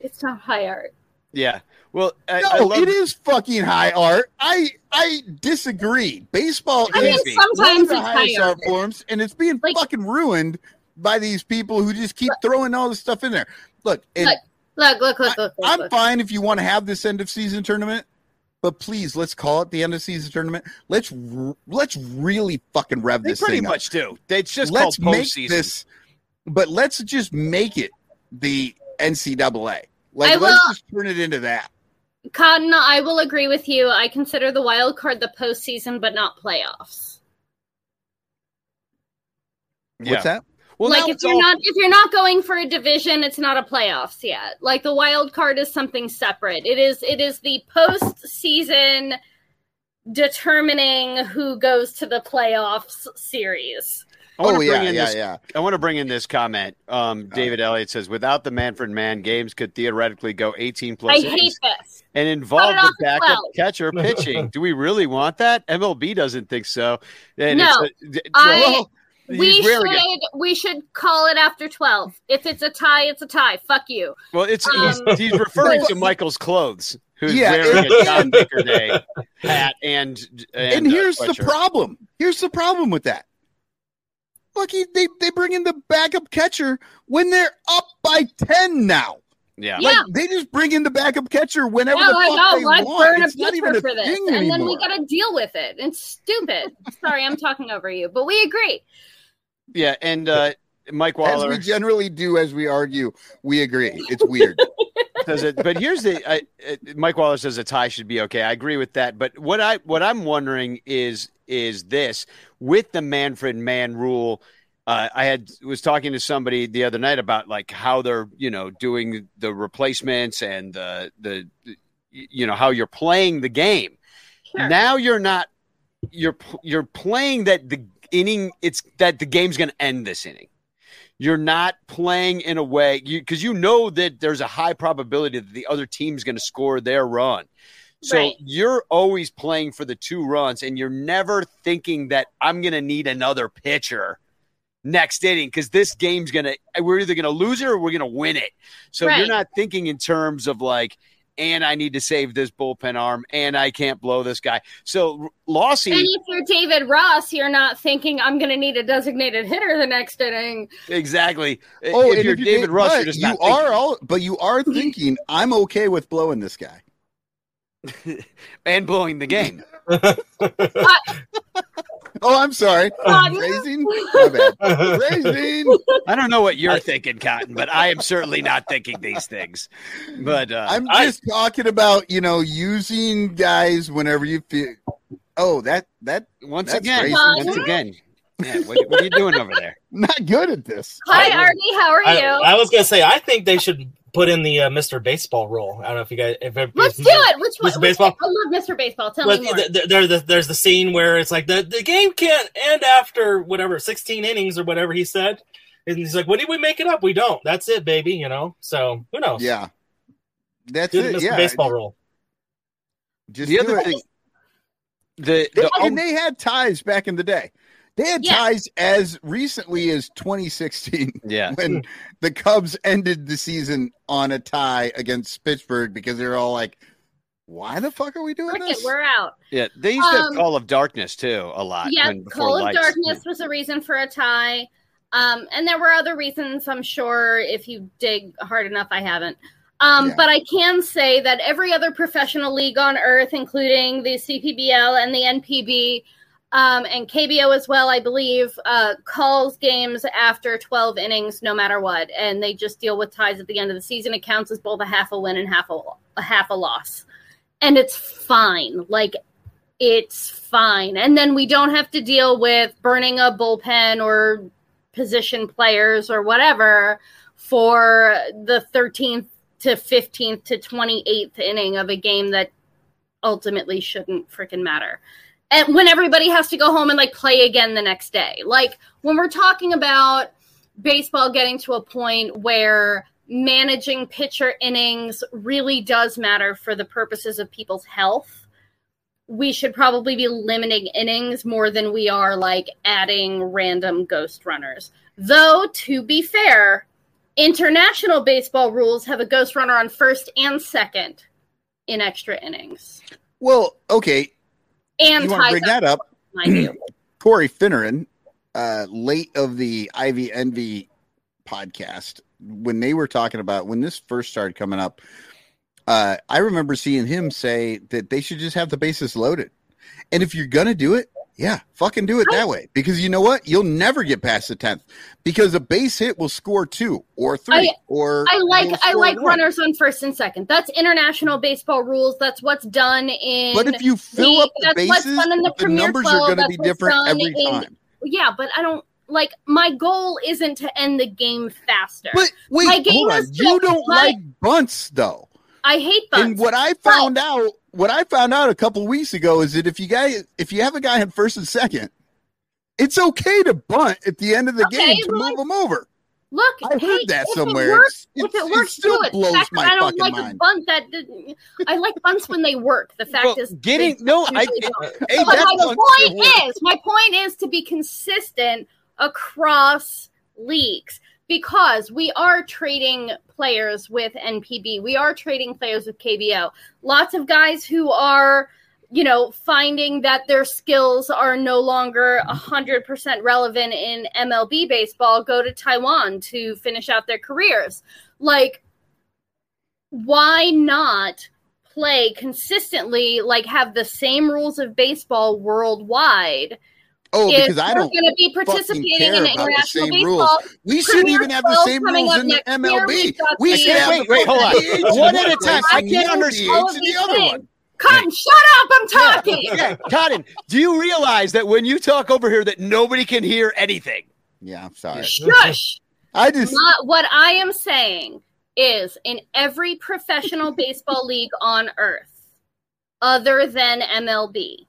It's not high art. Yeah. Well, I, No, I love, it is fucking high art. I I disagree. Baseball I mean, is sometimes one of the it's highest high art art. forms, and it's being fucking ruined by these people who just keep throwing all this stuff in there. Look, and Look, look, look, look, look. look, I'm look. fine if you want to have this end of season tournament, but please let's call it the end of season tournament. Let's r- let's really fucking rev they this pretty thing up. much do. It's just let's called make this, but let's just make it the NCAA. Like I let's will- just turn it into that. Cotton, I will agree with you. I consider the wild card the postseason, but not playoffs. What's that? Well, like if you're all- not if you're not going for a division, it's not a playoffs yet. Like the wild card is something separate. It is it is the postseason determining who goes to the playoffs series. I wanna Oh, bring yeah, in yeah, this- yeah. I want to bring in this comment. Um, David Elliott says, without the Manfred Man, games could theoretically go 18 plus I hate this. and involve the backup 12. catcher pitching. Do we really want that? MLB doesn't think so. And No, it's a- d- I- well, We he's should wearing we should call it after twelve. If it's a tie, it's a tie. Fuck you. Well, it's Um, he's, he's referring to Michael's clothes, who's Yeah, wearing and- a John Baker Day hat and and, and uh, here's the problem. Here's the problem with that. Look, he, they they bring in the backup catcher when they're up by ten now. Yeah. Yeah. Like they just bring in the backup catcher whenever Yeah, the like, fuck oh, they let's want. burn a It's not even a for this, thing and anymore. then we got to deal with it. It's stupid. Sorry, I'm talking over you, but we agree. Yeah, and uh, Mike Waller. As Waller we generally do as we argue, we agree. It's weird. says it, but here's the I, uh, Mike Waller says a tie should be okay. I agree with that. But what I what I'm wondering is is this with the Manfred man rule. Uh, I had was talking to somebody the other night about like how they're you know doing the replacements and the the you know how you're playing the game. Now you're not you're you're playing that the inning it's that the game's going to end this inning. You're not playing in a way you because you know that there's a high probability that the other team's going to score their run. So Right. you're always playing for the two runs, and you're never thinking that I'm going to need another pitcher next inning because this game's going to we're either going to lose it or we're going to win it. So you're not thinking in terms of like, and I need to save this bullpen arm, and I can't blow this guy. So Lossy, And if you're David Ross, you're not thinking I'm going to need a designated hitter the next inning. exactly. Oh, if and you're David did- Russ, you're just you not are all, but you are thinking I'm okay with blowing this guy. Thinking- and blowing the game. Oh, I'm sorry. Cotton. Raising? Raising. I don't know what you're thinking, Cotton, but I am certainly not thinking these things. But uh, I'm just talking about you know using guys whenever you feel. Oh, that that once again, raising. once again, yeah, what, what are you doing over there? not good at this. Hi, Arnie. How are I, you? I was gonna say I think they should put in the uh, Mr. Baseball rule. I don't know if you guys if it, Let's do it. Which one? Mr. Baseball. I love Mr. Baseball. Tell Well, me more. th- th- there, there- there's the scene where it's like the, the game can't end after whatever 16 innings or whatever he said, and he's like, "When did we make it up? We don't. That's it, baby." You know. So who knows? Yeah, that's Do the it. Mr. Yeah, Baseball rule. Just The do other it. thing, the, They- the and they had ties back in the day. They had Yeah. ties as recently as 2016 yeah, when the Cubs ended the season on a tie against Pittsburgh because they're all like, "Why the fuck are we doing Frick it, this?" we're out. yeah, they used to have Um, Call of Darkness too a lot. Yeah, when- Call of lights. Darkness was a reason for a tie. Um, and there were other reasons, I'm sure, if you dig hard enough, I haven't. Um, Yeah. But I can say that every other professional league on earth, including the CPBL and the NPB um, and KBO as well, I believe, uh, calls games after 12 innings, no matter what. And they just deal with ties at the end of the season. It counts as both a half a win and half a, a half a loss. And it's fine. Like, it's fine. And then we don't have to deal with burning a bullpen or position players or whatever for the 13th to 15th to 28th inning of a game that ultimately shouldn't freaking matter. And when everybody has to go home and like play again the next day. Like when we're talking about baseball getting to a point where managing pitcher innings really does matter for the purposes of people's health we should probably be limiting innings more than we are like adding random ghost runners. Though, to be fair, international baseball rules have a ghost runner on first and second in extra innings. Well, okay, And you want to bring that up? Corey Finneran, uh, late of the Ivy Envy podcast, when they were talking about when this first started coming up, uh, I remember seeing him say that they should just have the bases loaded. And if you're gonna do it, yeah, fucking do it that way. Because you know what? You'll never get past the tenth. Because a base hit will score two or three I- or I like I like one. runners on first and second. That's international baseball rules. That's what's done in. But if you fill the- up the bases, the, the numbers 12, are going to be different every in- time. Yeah, but I don't like. My goal isn't to end the game faster. But wait, my game hold on. is You don't like bunts though. I hate bunts. And what I found out, what I found out a couple of weeks ago is that if you guys, if you have a guy in first and second, it's okay to bunt at the end of the Okay, game to well, move them over. Look, I heard hey, that if somewhere. It works, It's- if it it works, still do it. blows fact my I don't fucking like a mind. bunt that I like bunts when they work. The fact Well, is, getting no, I usually don't. Uh, hey, but that my point works. is, my point is to be consistent across leagues because we are trading players with NPB. We are trading players with KBO. Lots of guys who are, you know, finding that their skills are no longer 100% relevant in MLB baseball go to Taiwan to finish out their careers. Like why not play consistently like have the same rules of baseball worldwide Oh, if because I don't going to be fucking participating care in about the international same baseball. rules. We shouldn't even have the same rules in the. MLB. We've got We the- should have Wait, wait, hold on. One at a time. I can't understand. all DH of in these the other one. Cotton, shut up! I'm talking. Yeah, Cotton, do you realize that when you talk over here that nobody can hear anything? Yeah, I'm sorry. Shush. I just Not, what I am saying is in every professional baseball league on earth, other than MLB,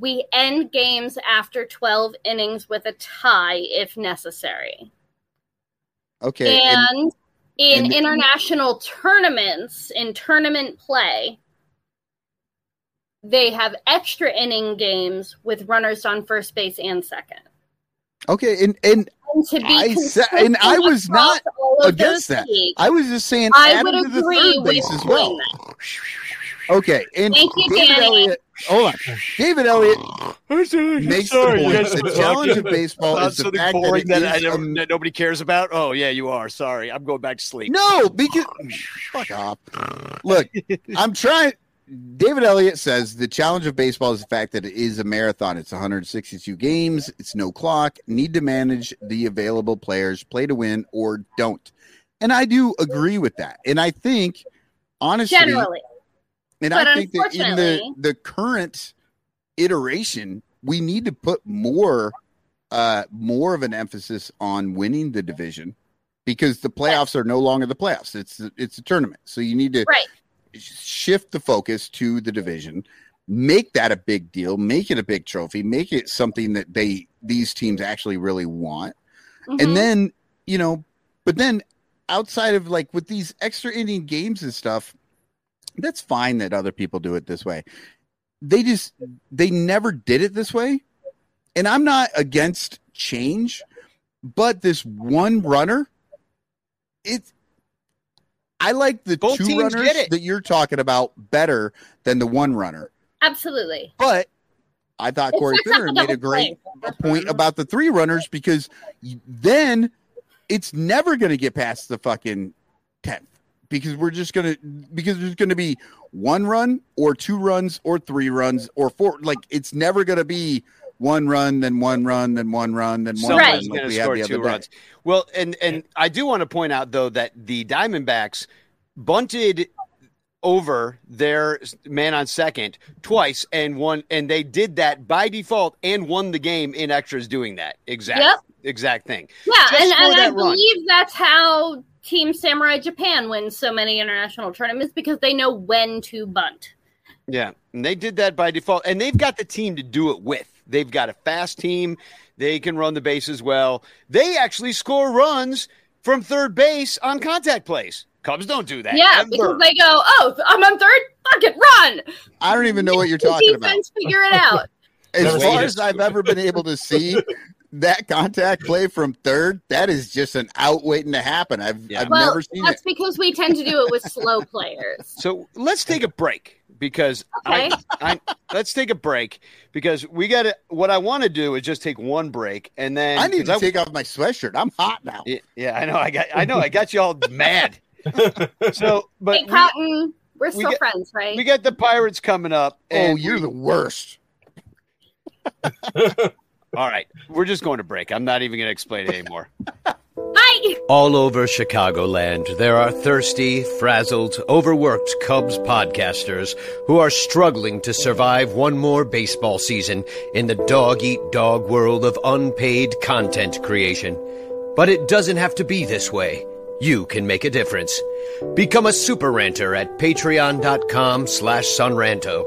we end games after 12 innings with a tie if necessary. okay. and, and- in and- international tournaments, in tournament play, they have extra inning games with runners on first base and second. okay, and and And to be I said, and I was not across all of against that. leagues, I was just saying I would the agree with well. that. Okay, and Thank you, David Danny. Elliott. Hold on, David Elliott makes the Sorry, you point. The challenge of baseball is the fact boring that, that, it I is, um, that nobody cares about. Oh yeah, you are. Sorry, I'm going back to sleep. No, because fuck off. Look, I'm trying. David Elliott says the challenge of baseball is the fact that it is a marathon. It's 162 games. It's no clock. Need to manage the available players, play to win or don't. And I do agree with that. And I think, honestly, Generally. And But I think that in the the current iteration, we need to put more uh more of an emphasis on winning the division because the playoffs are no longer the playoffs. It's it's a tournament. So you need to Right. shift the focus to the division, make that a big deal, make it a big trophy, make it something that they these teams actually really want. Mhm. And then, you know, but then outside of like with these extra inning games and stuff, that's fine that other people do it this way. They just they never did it this way. And I'm not against change, but this one runner, it's I like the Both two runners that you're talking about better than the one runner. Absolutely. But I thought Corey sets Finner made a great play. point about the three runners because then it's never going to get past the fucking 10th because we're just going to because there's going to be one run or two runs or three runs or four like it's never going to be one run then one run then one run then one Someone's run Right. like we had score the two other day. runs. Well, and and I do want to point out though that the Diamondbacks bunted over their man on second twice and won, and they did that by default and won the game in extras doing that exact Yep. exact thing. Yeah, Just and, and I run. believe that's how Team Samurai Japan wins so many international tournaments because they know when to bunt. Yeah, and they did that by default, and they've got the team to do it with. They've got a fast team. They can run the bases well. They actually score runs from third base on contact plays. Cubs don't do that. yeah, ever. because they go, oh, I'm on third, fuck it, run. I don't even know what you're The talking about. figure it out. As far as I've ever been able to see that contact play from third, that is just an out waiting to happen. I've Yeah. I've well, never seen it. that's because we tend to do it with slow players. So let's take a break because Okay. I, I let's take a break because we got to. What I want to do is just take one break and then I need to take off my sweatshirt. I'm hot now. Yeah, yeah, I know. I got. I know. I got you all mad. So, but hey, we, Cotton, we're we still get- friends, right? we got the Pirates coming up. Oh, And you're the worst. all right. We're just going to break. I'm not even going to explain it anymore. Hi. All over Chicagoland, there are thirsty, frazzled, overworked Cubs podcasters who are struggling to survive one more baseball season in the dog eat dog world of unpaid content creation. But it doesn't have to be this way. You can make a difference. Become a super ranter at patreon.com slash sonranto,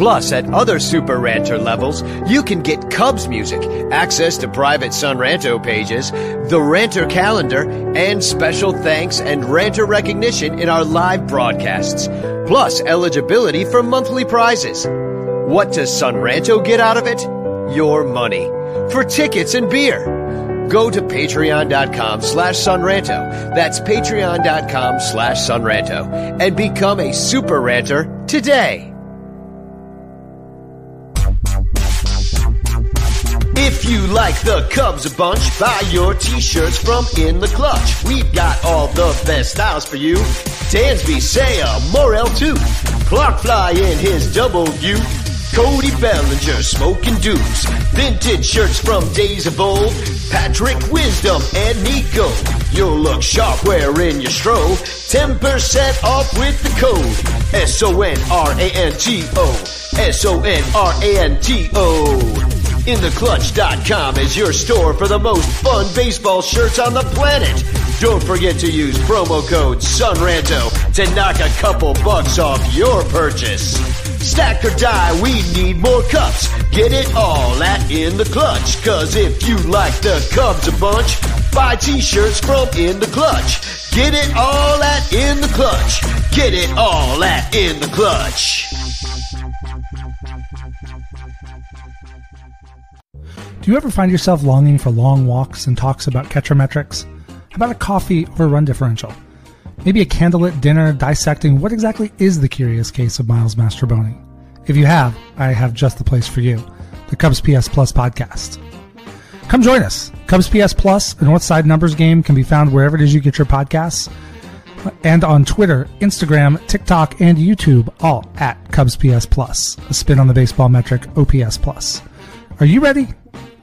Plus, at other Super Ranter levels, you can get Cubs music, access to private Son Ranto pages, the Ranter calendar, and special thanks and Ranter recognition in our live broadcasts. Plus, eligibility for monthly prizes. What does Son Ranto get out of it? Your money. For tickets and beer. Go to patreon.com slash sonranto. That's patreon.com slash sonranto. And become a super ranter today. If you like the Cubs a bunch, buy your t-shirts from In the Clutch. We've got all the best styles for you. Dansby, Seiya, Morel too. Clark Fly in his double view. Cody Bellinger smoking deuce. Vintage shirts from days of old. Patrick Wisdom and Nico. You'll look sharp wearing your stroll. 10% off with the code. S-O-N-R-A-N-T-O. S-O-N-R-A-N-T-O. InTheClutch.com is your store for the most fun baseball shirts on the planet. Don't forget to use promo code SONRANTO to knock a couple bucks off your purchase. Stack or die, we need more cups. Get it all at In The Clutch. Cause if you like the Cubs a bunch, buy t-shirts from In The Clutch. Get it all at In The Clutch. Get it all at In The Clutch. Do you ever find yourself longing for long walks and talks about catcher metrics? How about a coffee a run differential? Maybe a candlelit dinner dissecting what exactly is the curious case of Miles Mastrobuoni? If you have, I have just the place for you the Cubs PS Plus podcast. Come join us. Cubs PS Plus, a Northside numbers game, can be found wherever it is you get your podcasts and on Twitter, Instagram, TikTok, and YouTube, all at Cubs PS Plus, a spin on the baseball metric OPS Plus. Are you ready?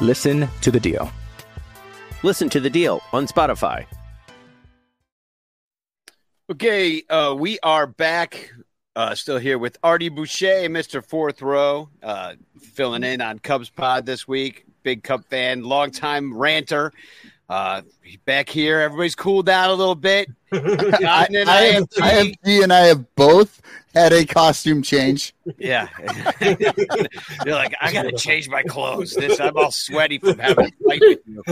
Listen to The Deal. Listen to The Deal on Spotify. Okay, uh, we are back. Uh, still here with Artie Boucher, Mr. Fourth Row, uh, filling in on Cubs Pod this week. Big Cub fan, longtime ranter. Uh, back here, everybody's cooled down a little bit. I, I, have, I have G and I have both had a costume change. Yeah, you're like, I gotta change my clothes. This I'm all sweaty from having a fight with you.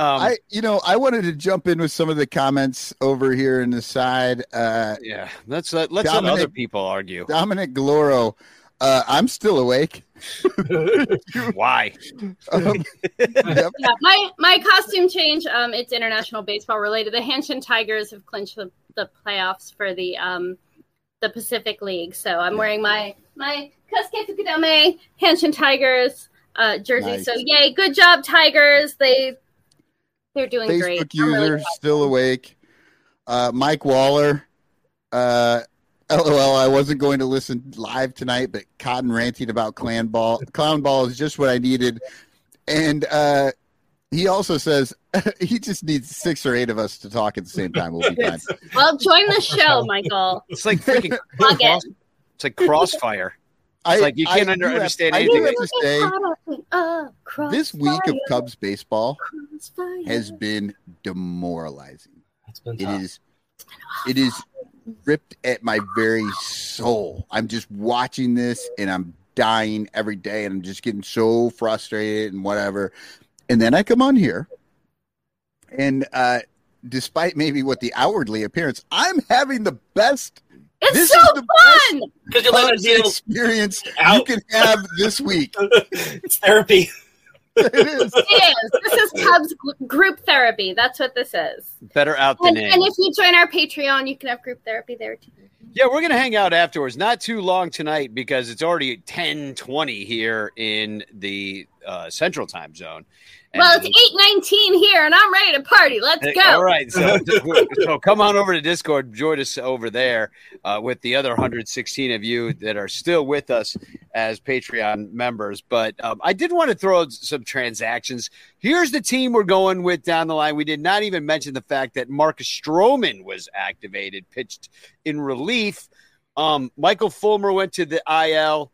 Um, I, you know, I wanted to jump in with some of the comments over here in the side. Uh, yeah, let's let, let's let other people argue. Dominic Gloro, uh, I'm still awake. Why? Um, yeah, my my costume change. Um, it's international baseball related. The Hanshin Tigers have clinched the, the playoffs for the um the Pacific League. So I'm wearing my my Kosuke Fukudome Hanshin Tigers uh, jersey. Nice. So yay, good job Tigers. They they're doing great. Facebook I'm really still awake. Uh, Mike Waller. Uh, LOL, I wasn't going to listen live tonight, but Cotton ranting about clan ball. Clown ball is just what I needed. And uh, he also says he just needs six or eight of us to talk at the same time. We'll be fine. Well, join the show, Michael. It's like freaking Plug cross, it's like crossfire. I, like you can't I under, have- understand I anything. have to say, this week of Cubs baseball crossfire. has been demoralizing. It's been It tough. is it is ripped at my very soul. I'm just watching this and I'm dying every day and I'm just getting so frustrated and whatever. And then I come on here and uh despite maybe what the outwardly appearance, I'm having the best It's this so is the fun. Because you're letting Cubs deal experience you can have this week. it's therapy. It is. It is. This is Cubs group therapy. That's what this is. Better out than And, in. and if you join our Patreon, you can have group therapy there too. Yeah, we're gonna hang out afterwards. Not too long tonight because it's already ten twenty here in the uh, Central Time Zone. Well, it's eight nineteen here, and I'm ready to party. Let's go. All right, so, so come on over to Discord, join us over there uh, with the other 116 of you that are still with us as Patreon members. But um, I did want to throw some transactions. Here's the team we're going with down the line. We did not even mention the fact that Marcus Stroman was activated, pitched in relief. Um, Michael Fulmer went to the IL.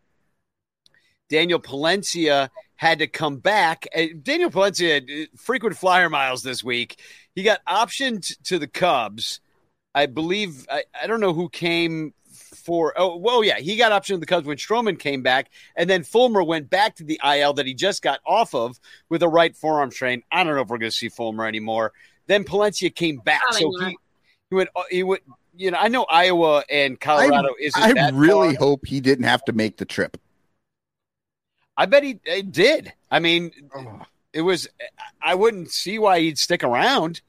Daniel Palencia had to come back. Uh, Daniel Palencia had uh, frequent flyer miles this week. He got optioned to the Cubs. I believe I, I don't know who came for. Oh, well, yeah, he got optioned to the Cubs when Stroman came back, and then Fulmer went back to the IL that he just got off of with a right forearm strain. I don't know if we're going to see Fulmer anymore. Then Palencia came back, so he he went uh, he went. You know, I know Iowa and Colorado I, isn't. I really far. hope he didn't have to make the trip. I bet he, he did. I mean, oh. it was. I wouldn't see why he'd stick around.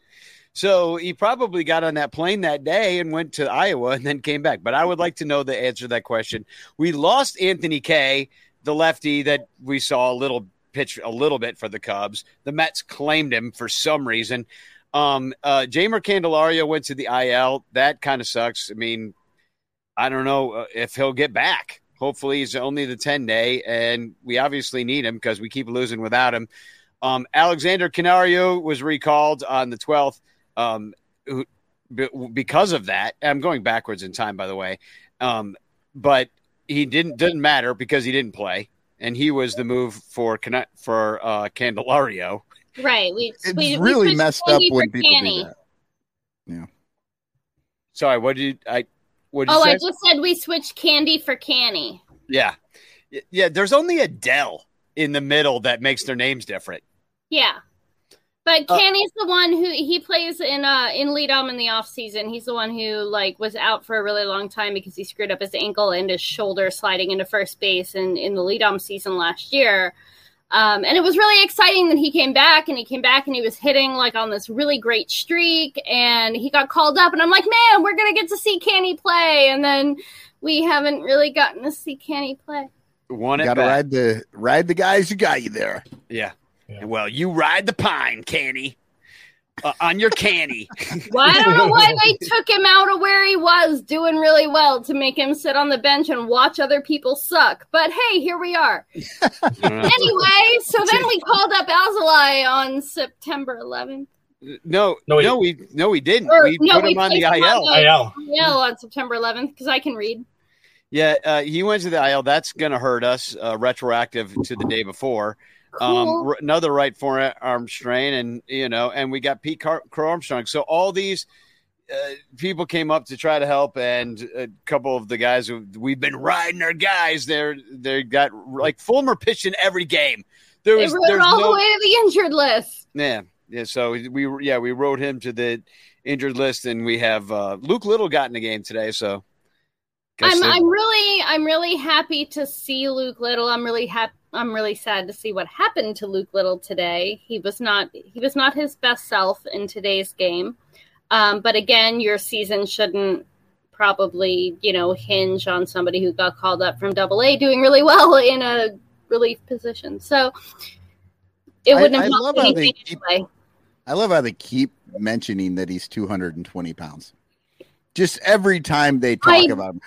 So he probably got on that plane that day and went to Iowa and then came back. But I would like to know the answer to that question. We lost Anthony Kay, the lefty that we saw a little pitch a little bit for the Cubs. The Mets claimed him for some reason. Um, uh, Jeimer Candelario went to the IL. That kind of sucks. I mean, I don't know uh, if he'll get back. Hopefully, he's only the 10 day, and we obviously need him because we keep losing without him. Um, Alexander Canario was recalled on the 12th um, who, because of that. I'm going backwards in time, by the way. Um, but he didn't didn't matter because he didn't play, and he was the move for for uh, Candelario. Right. We, it's we, really we messed up when people Canny. do that. Yeah. Sorry. What did you? I What'd oh, I just said we switched candy for canny. Yeah. Yeah. There's only Adele in the middle that makes their names different. Yeah. But Canny's uh, the one who he plays in uh in lead LIDOM in the off season. He's the one who like was out for a really long time because he screwed up his ankle and his shoulder sliding into first base in, in the lead LIDOM season last year. Um, and it was really exciting that he came back and he came back and he was hitting like on this really great streak and he got called up and I'm like, man, we're gonna get to see Canny play. And then we haven't really gotten to see Canny play. One got to ride the ride the guys who got you there. Yeah. yeah. Well, you ride the pine, Canny uh, on your canny. well, I don't know why they took him out of where he was doing really well to make him sit on the bench and watch other people suck. But hey, here we are. anyway, so then we called up Alzolay on September 11th. No, no, we, no, we no, we didn't. Or, we no, put we him on the IL. IL. IL on September 11th because I can read. Yeah, uh, he went to the IL. That's going to hurt us uh, retroactive to the day before. Um, cool. Um, another right forearm strain, and you know, and we got Pete Car- Crow Armstrong. So all these uh, people came up to try to help, and a couple of the guys who we've been riding our guys. They're they got like Fulmer pitched in every game. There was they all no, the way to the injured list. Yeah, yeah. So we yeah we wrote him to the injured list, and we have uh, Luke Little got in the game today. So I'm I'm really I'm really happy to see Luke Little. I'm really happy I'm really sad to see what happened to Luke Little today. He was not he was not his best self in today's game. Um, but again, your season shouldn't probably you know hinge on somebody who got called up from Double A doing really well in a relief position. So it wouldn't I, have I love anything keep, anyway. I love how they keep mentioning that he's 220 pounds. Just every time they talk I, about him.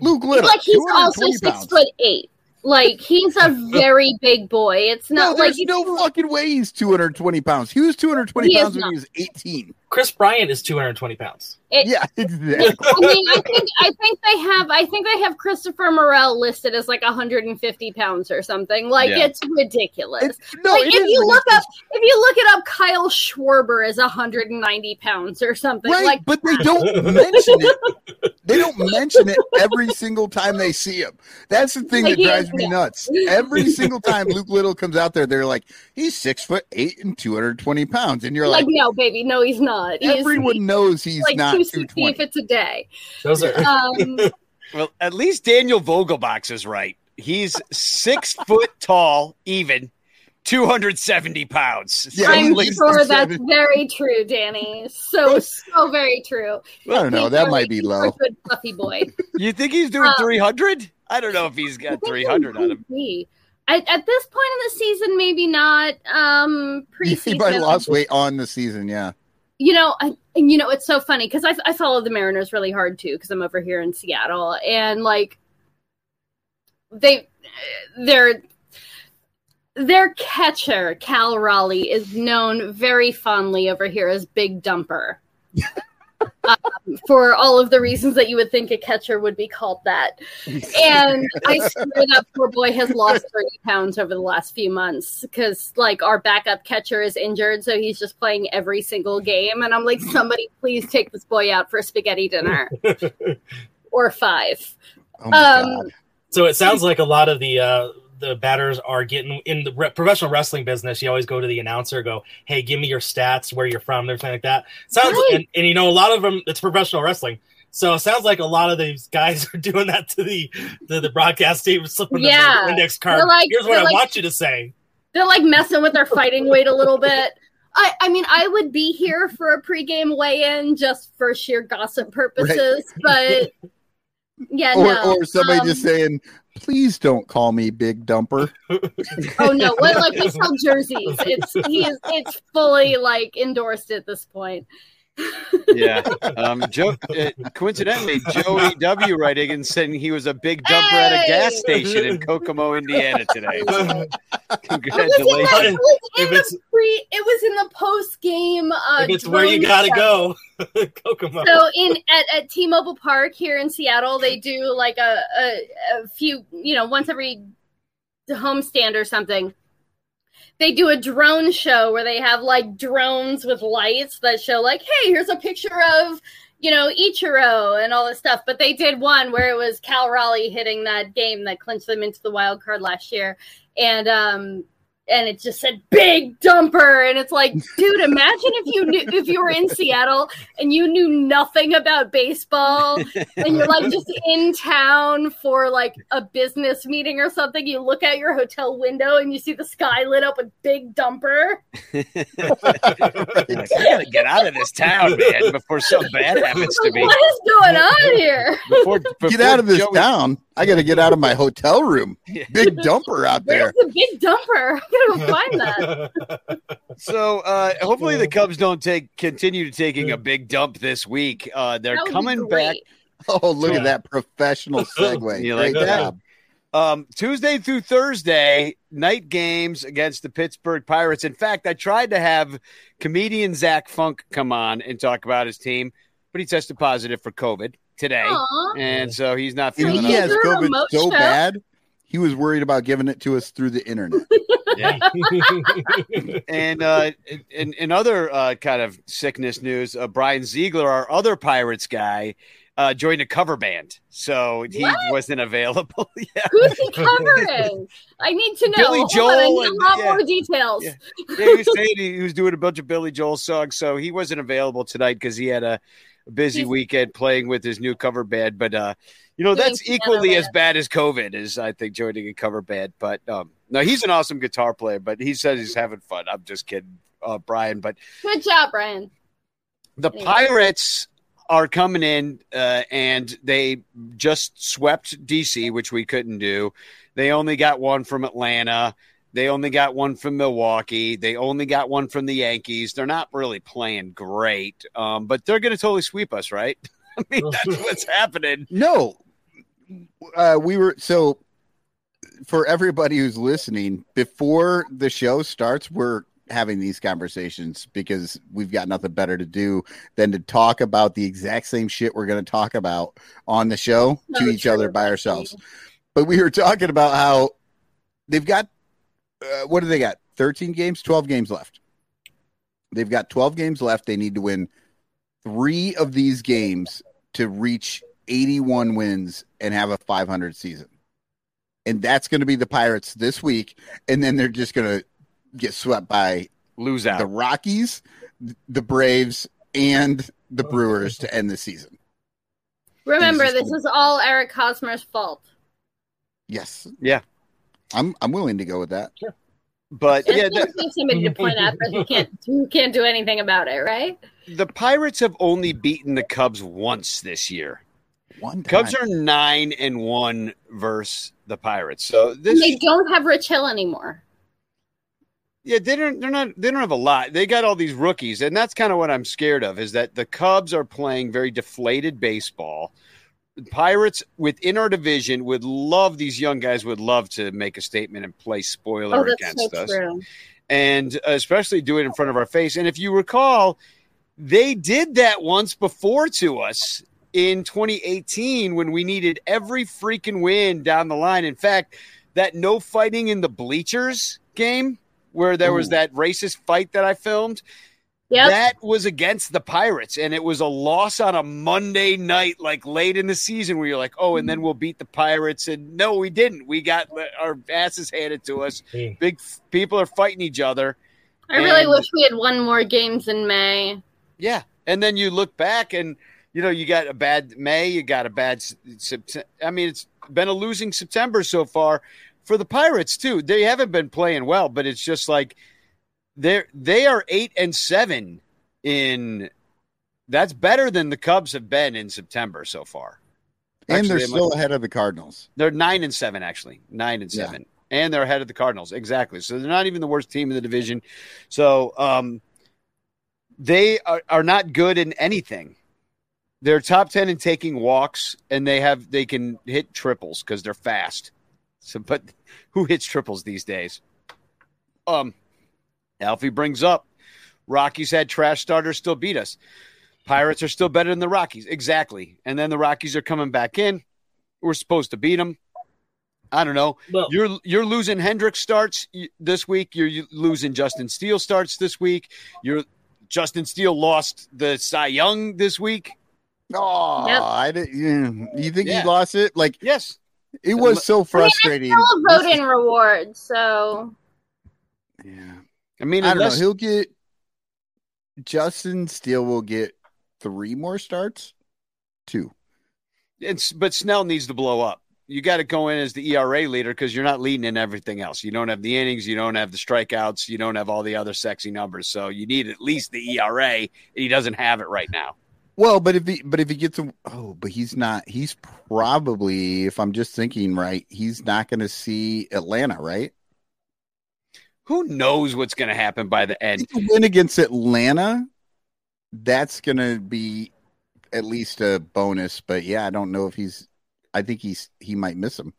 Luke Little, like he's also six pounds. foot eight. Like he's a very big boy. It's not no, like no fucking way he's 220 pounds. He was 220 he pounds when he was 18. Kris Bryant is 220 pounds. It, yeah, exactly. I mean, I think I think they have I think they have Christopher Morel listed as like 150 pounds or something. Like yeah. it's ridiculous. It, no, like, if you look up if you look it up, Kyle Schwarber is 190 pounds or something. Right, like, but they don't mention it. They don't mention it every single time they see him. That's the thing like that drives me nuts. Every single time Luke Little comes out there, they're like, he's six foot eight and 220 pounds, and you're like, like no, baby, no, he's not not. Everyone he's, knows he's like not 220 if it's a day. Those are. Um, well, at least Daniel Vogelbach is right. He's six foot tall, even. 270 pounds. Yeah, I'm sure that's very true, Danny. So, so very true. I don't know. That might be low. Good fluffy boy. You think he's doing um, 300? I don't know if he's got 300 on him. Be. At, at this point in the season, maybe not. Um, He preseason. might have lost weight on the season. Yeah. You know, I, you know, it's so funny because I, I follow the Mariners really hard too because I'm over here in Seattle and like they, their their catcher Cal Raleigh is known very fondly over here as Big Dumper. um, for all of the reasons that you would think a catcher would be called that. And I swear that poor boy has lost 30 pounds over the last few months because, like, our backup catcher is injured. So he's just playing every single game. And I'm like, somebody please take this boy out for a spaghetti dinner or five. um, So it sounds like a lot of the uh, the batters are getting in the re- professional wrestling business. You always go to the announcer, go, "Hey, give me your stats, where you're from, and everything like that." Sounds Right. and, and you know a lot of them. It's professional wrestling, so it sounds like a lot of these guys are doing that to the the, the broadcast team, slipping them Yeah. the index card. They're like- Here's what I like- want you to say. they're like messing with their fighting weight a little bit. I, I mean, I would be here for a pregame weigh-in just for sheer gossip purposes, but yeah, or, no. or somebody Um, just saying, "Please don't call me Big Dumper." Oh no! What like we sell jerseys? It's he is it's fully like endorsed at this point. Yeah. Um, Joe, uh, coincidentally, Joey W. writing and saying he was a big dumper at a gas station in Kokomo, Indiana today. So, congratulations. It was in If the pre. It was in the post game. Uh, if it's where you gotta go, Kokomo. So in at, at T-Mobile Park here in Seattle, they do like a, a a few, you know, once every homestand or something. They do a drone show where they have like drones with lights that show like, hey, here's a picture of you know Ichiro and all this stuff. But they did one where it was Cal Raleigh hitting that game that clinched them into the wild card last year, and um and it just said big dumper and it's like dude imagine if you knew if you were in seattle and you knew nothing about baseball and you're like just in town for like a business meeting or something you look out your hotel window and you see the sky lit up with big dumper I gotta get out of this town, man, before something bad happens to me. what is going on here Before, Get out of this Joey- town! I got to get out of my hotel room. Big Dumper out there. where's the big dumper i gotta find that So uh, hopefully the Cubs don't take continue to taking a big dump this week. Uh, they're That would be coming back. Oh, look Yeah. at that professional segue! You like Great that? job. Um, Tuesday through Thursday, night games against the Pittsburgh Pirates. In fact, I tried to have comedian Zach Funk come on and talk about his team, but he tested positive for COVID today. Aw. And so he's not And feeling he has Is there a COVID so show? bad, he was worried about giving it to us through the internet. and uh, in, in other uh, kind of sickness news, uh, Brian Ziegler, our other Pirates guy, uh, joined a cover band, so he What? wasn't available. yeah. who's he covering i need to know Billy Hold on, I need and- a lot yeah. more details Yeah. yeah, he was saying he, he was doing a bunch of Billy Joel songs, so he wasn't available tonight because he had a busy He's- weekend playing with his new cover band. But uh, you know, that's equally as bad as COVID is. I think joining a cover band, but um, no, he's an awesome guitar player. But he says he's having fun. I'm just kidding, uh, Brian. But good job brian the Anyway. Pirates are coming in uh, and they just swept DC, which we couldn't do. They only got one from Atlanta. They only got one from Milwaukee. They only got one from the Yankees. They're not really playing great, um, but they're going to totally sweep us, right? I mean, that's what's happening. No, uh, we were so for everybody who's listening before the show starts. We're having these conversations because we've got nothing better to do than to talk about the exact same shit we're going to talk about on the show to each other by ourselves. But we were talking about how they've got uh, what do they got? 13 games, 12 games left. They've got 12 games left. They need to win three of these games to reach 81 wins and have a 500 season. And that's going to be the Pirates this week. And then they're just going to get swept by Lose out. the Rockies, the Braves, and the Brewers to end the season. Remember, this gonna- is all Eric Hosmer's fault. Yes. Yeah. I'm I'm willing to go with that. But And yeah, yeah, the, somebody to point out that who can't who can't do anything about it, right? the Pirates have only beaten the Cubs once this year. One Cubs are nine and one versus the Pirates. So this And they don't have Rich Hill anymore. Yeah, they don't. They're not. They don't have a lot. They got all these rookies, and that's kind of what I'm scared of. Is that the Cubs are playing very deflated baseball. The Pirates within our division would love these young guys. Would love to make a statement and play spoiler Oh, that's against so us, true. and uh, especially do it in front of our face. And if you recall, they did that once before to us in 2018 when we needed every freaking win down the line. In fact, that no fighting in the bleachers game where there was that racist fight that I filmed. Yep. That was against the Pirates, and it was a loss on a Monday night, like late in the season, where you're like, "Oh, and then we'll beat the Pirates." And no, we didn't. We got our asses handed to us. Big f- people are fighting each other. I really wish we had won more games in May. yeah, and then you look back, and you know you got a bad May, you got a bad September. I mean, it's been a losing September so far for the Pirates too. They haven't been playing well, but it's just like they're they are eight and seven in. That's better than the Cubs have been in September so far. and they're they still ahead of the Cardinals. They're nine and seven, actually. Nine and Yeah. seven. And they're ahead of the Cardinals. Exactly. So they're not even the worst team in the division. So um, they are, are not good in anything. They're top ten in taking walks, and they have they can hit triples because they're fast. So, but who hits triples these days? Um, Alfie brings up Rockies had trash starters still beat us. Pirates are still better than the Rockies. Exactly. And then the Rockies are coming back in. We're supposed to beat them. I don't know. you're you're losing Hendricks starts this week. You're losing Justin Steele starts this week. You're Justin Steele lost the Cy Young this week. Oh, I did. Yeah. You think Yeah. he lost it? Like yes, it was so frustrating. Still a vote in reward, so I mean, I don't know. He'll get Justin Steele will get three more starts. Two. It's but Snell needs to blow up. You got to go in as the ERA leader because you're not leading in everything else. You don't have the innings, you don't have the strikeouts, you don't have all the other sexy numbers. So you need at least the ERA, and he doesn't have it right now. Well, but if he but if he gets a oh, but he's not. He's probably, if I'm just thinking right, he's not going to see Atlanta, right? Who knows what's going to happen by the end? To win against Atlanta, that's going to be at least a bonus. But yeah, I don't know if he's. I think he's he might miss him.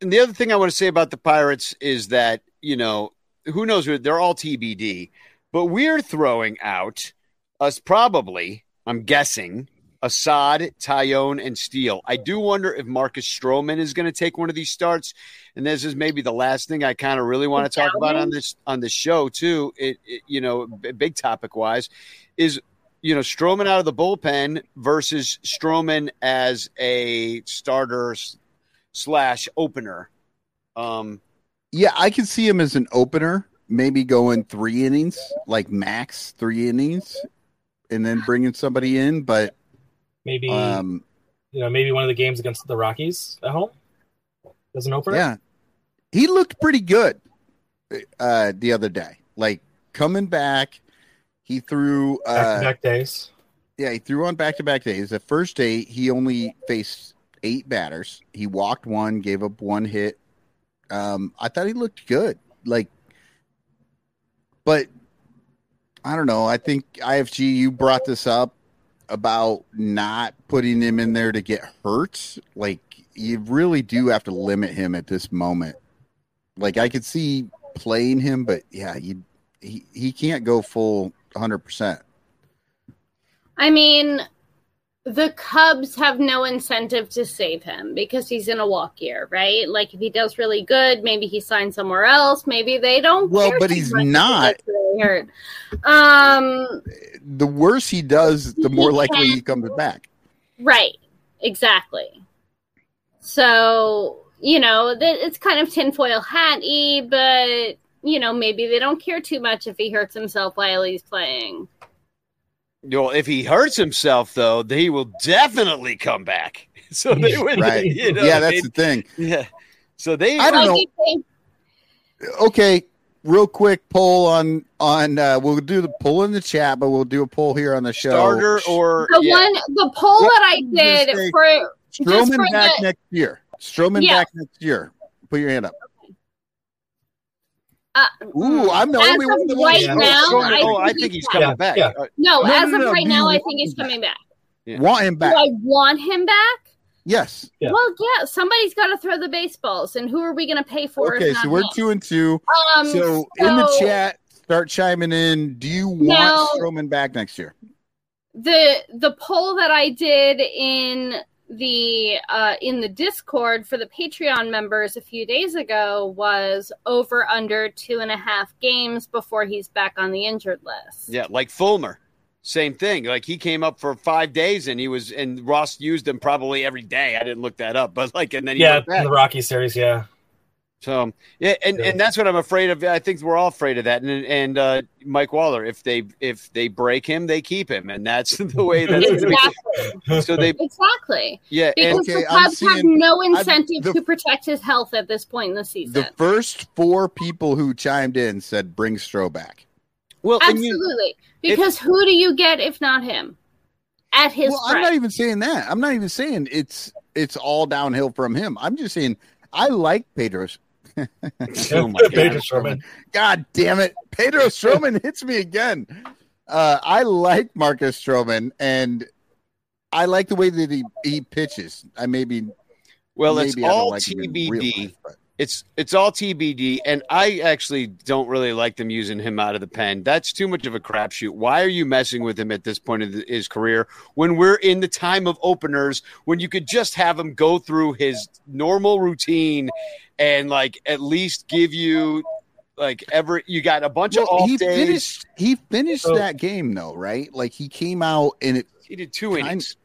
And the other thing I want to say about the Pirates is that, you know, who knows? They're all TBD, but we're throwing out us probably, I'm guessing, Assad, Taillon, and Steele. I do wonder if Marcus Stroman is going to take one of these starts. And this is maybe the last thing I kind of really want to talk about on this on this show too. It, it you know, big topic wise, is you know Stroman out of the bullpen versus Stroman as a starter slash opener. Um, Yeah, I can see him as an opener, maybe going three innings, like max three innings, and then bringing somebody in. But Maybe um, you know, maybe one of the games against the Rockies at home as an opener. yeah, he looked pretty good uh, the other day. Like coming back, he threw uh, Back-to-back days. Yeah, he threw on back to back days. The first day, he only faced eight batters. He walked one, gave up one hit. Um, I thought he looked good. Like, but I don't know. I think IFG, you brought this up about not putting him in there to get hurt. Like, you really do have to limit him at this moment. Like, I could see playing him, but yeah, you he, he can't go full 100%. I mean, the Cubs have no incentive to save him because he's in a walk year, right? Like if he does really good, maybe he signs somewhere else. Maybe they don't. Well, but he's he not. really hurt. Um, the worse he does, the more likely he comes back. right, exactly. So you know, it's kind of tinfoil hatty, but you know, maybe they don't care too much if he hurts himself while he's playing. Well, if he hurts himself though, he will definitely come back. So they would, Right. you know, yeah, that's the thing. yeah. So they, I don't know. Okay, real quick poll on on uh we'll do the poll in the chat, but we'll do a poll here on the show. starter or The yeah. one, the poll that I did for Just Stroman back the- next year. Stroman Yeah. back next year. Put your hand up. Uh, Ooh, I'm the as only of one that right wants- now, Oh, I, oh, I think think he's he's coming back. back. Uh, No, No, as no, of no, right do now, I think he's him coming back. Want him back? Do I want him back? Yes. Well, yeah, somebody's got to throw the baseballs, and who are we going to pay for? if Okay, not so we're him? two and two. Um, so, in the chat, start chiming in. Do you want Now- Stroman back next year? the the poll that I did in the uh, in the Discord for the Patreon members a few days ago was over under two and a half games before he's back on the injured list. Yeah, like Fulmer. Same thing. Like he came up for five days and he was and Ross used him probably every day. I didn't look that up, but like and then he Yeah, in the Rocky series, yeah. So yeah, and, and that's what I'm afraid of. I think we're all afraid of that. And and uh, Mike Waller, if they if they break him, they keep him, and that's the way that Exactly. So they Exactly. Yeah, and- Because Okay, the I'm Cubs have seeing- no I've- incentive the- to protect his health at this point in the season. The first four people who chimed in said bring Stroh back. Well, Absolutely. because who do you get if not him? At his well, I'm not even saying that. I'm not even saying it's it's all downhill from him. I'm just saying I like Pedro's. Oh my Pedro Stroman. God damn it. Pedro Stroman hits me again. Uh, I like Marcus Stroman and I like the way that he, he pitches. I maybe Well, it's maybe I all like him in real TBD. life, but- It's it's all TBD, and I actually don't really like them using him out of the pen. That's too much of a crapshoot. Why are you messing with him at this point of the, his career when we're in the time of openers when you could just have him go through his normal routine and like at least give you like ever you got a bunch of off he days. finished he finished So- that game though, right? Like he came out and it He did two innings.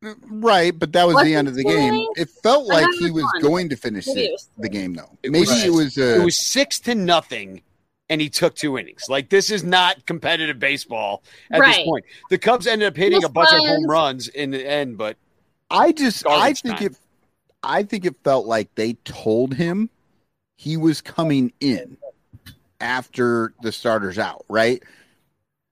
Right, but that was Was the end of the game. innings? It felt like he was was one. going to finish the, it the game though. It Maybe was- it was uh, it was six to nothing, and he took two innings. Like this is not competitive baseball at this point. The Cubs ended up hitting This a bunch of home runs in the end, but I just I think time. it I think it felt like they told him he was coming in after the starters out, right?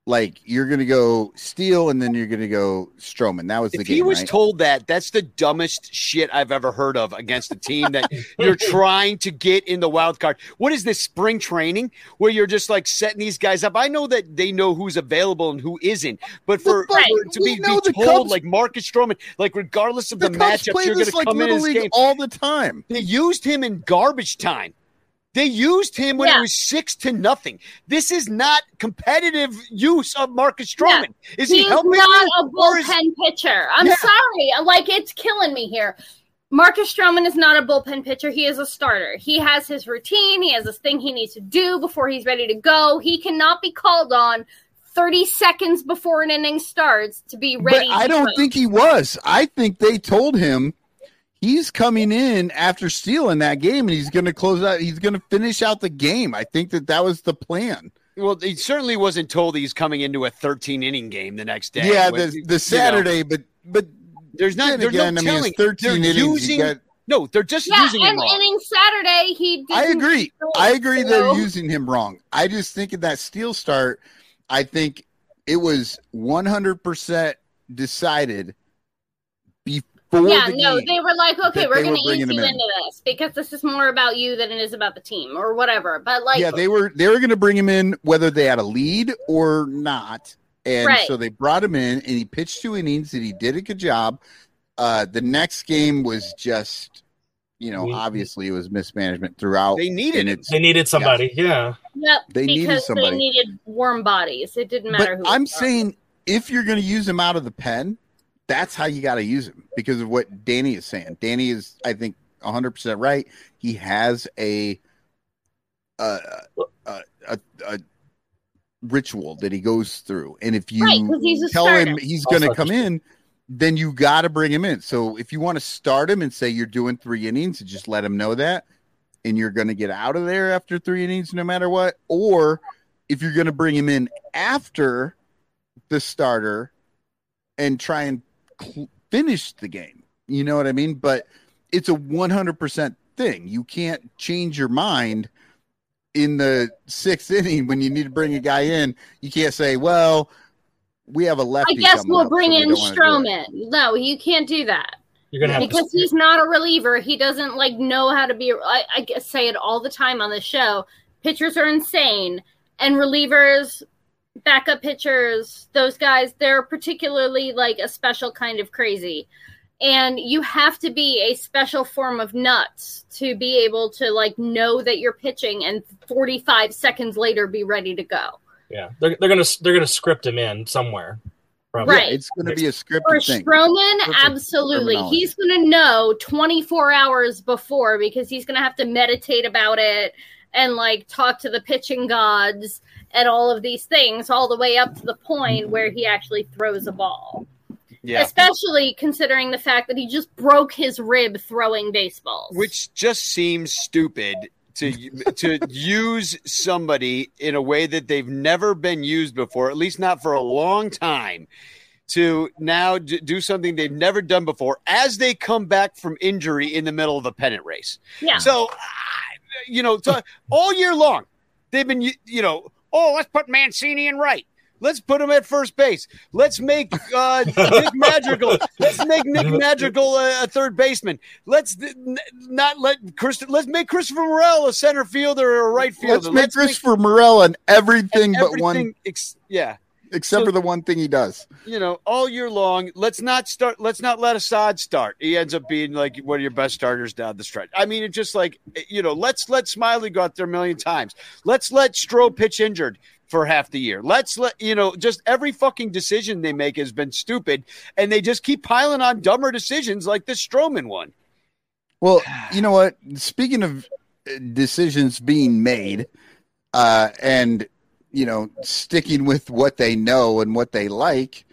Like you're gonna go Steele and then you're gonna go Stroman. That was the if game. he was right? told that, that's the dumbest shit I've ever heard of against a team that you're trying to get in the wild card. What is this spring training where you're just like setting these guys up? I know that they know who's available and who isn't, but for, But for- to be, be told Cubs- like Marcus Stroman, like regardless of the, the play you're to like come in this game. all the time. They used him in garbage time. They used him when Yeah. it was six to nothing. This is not competitive use of Marcus Stroman. Is he He's helping not a or is- bullpen pitcher. I'm Yeah. sorry. Like it's killing me here. Marcus Stroman is not a bullpen pitcher. He is a starter. He has his routine. He has this thing he needs to do before he's ready to go. He cannot be called on 30 seconds before an inning starts to be ready. But I don't go. think he was. I think they told him he's coming in after stealing that game and he's going to close out. He's going to finish out the game. I think that that was the plan. Well, he certainly wasn't told he's coming into a 13 inning game the next day. yeah, When- the you the know, Saturday, but but there's not. There's again, no I mean, telling. it's 13 they're innings. Using. got- no, they're just Yeah, using him and wrong. inning Saturday, he didn't. I agree. I agree so- they're using him wrong. I just think in that Steele start, I think it was 100% decided before yeah, the no, they were like, okay, we're going to ease you in. into this because this is more about you than it is about the team or whatever. But like, yeah, they were they were going to bring him in whether they had a lead or not, and Right. so they brought him in, and he pitched two innings, and he did a good job. Uh, the next game was just, you know, We- obviously it was mismanagement throughout. They needed and it's- They needed somebody. Yeah. Yep, They needed somebody. they needed warm bodies. It didn't matter But who. I'm was saying if you're going to use him out of the pen, that's how you got to use him because of what Danny is saying. Danny is, I think, 100 percent right. He has a a, a, a, a ritual that he goes through, and if you Right, 'cause he's a tell starter. him he's going to come in, then you got to bring him in. So if you want to start him and say you're doing three innings, just let him know that, and you're going to get out of there after three innings, no matter what. Or if you're going to bring him in after the starter and try and cl- finish the game, you know what I mean? But it's a 100% thing. You can't change your mind in the sixth inning when you need to bring a guy in. You can't say, well, we have a lefty. I guess we'll up, bring so we in don't wanna do it." Stroman. No, you can't do that. You're gonna have to because he's not a reliever. He doesn't like know how to be. I, I guess say it all the time on the show. Pitchers are insane, and relievers, backup pitchers, those guys, they're particularly like a special kind of crazy. And you have to be a special form of nuts to be able to like know that you're pitching and 45 seconds later be ready to go. Yeah, they're, they're gonna they're gonna script him in somewhere. Probably. Right. It's going to be a script For thing. Stroman, Perfect absolutely, he's going to know 24 hours before because he's going to have to meditate about it and like talk to the pitching gods and all of these things, all the way up to the point where he actually throws a ball. Yeah. Especially considering the fact that he just broke his rib throwing baseballs. which just seems stupid to to use somebody in a way that they've never been used before, at least not for a long time. To now do something they've never done before as they come back from injury in the middle of a pennant race. Yeah. So, you know, to, all year long, they've been, you know, oh, let's put Mancini in right. Let's put him at first base. Let's make uh, Nick Madrigal. Let's make Nick Madrigal a, a third baseman. Let's th- not let Chris. Let's make Christopher Morel a center fielder or a right fielder. Let's make Christopher Morel and everything but one, ex- yeah. Except for the one thing he does. You know, all year long. Let's not start. Let's not let Assad start. He ends up being like one of your best starters down the stretch. I mean, it's just like you know. Let's let Smyly go out there a million times. Let's let Stroh pitch injured for half the year. Let's let you know. Just every fucking decision they make has been stupid, and they just keep piling on dumber decisions like this Stroman one. Well, you know what? Speaking of uh, decisions being made, uh, and you know, sticking with what they know and what they like,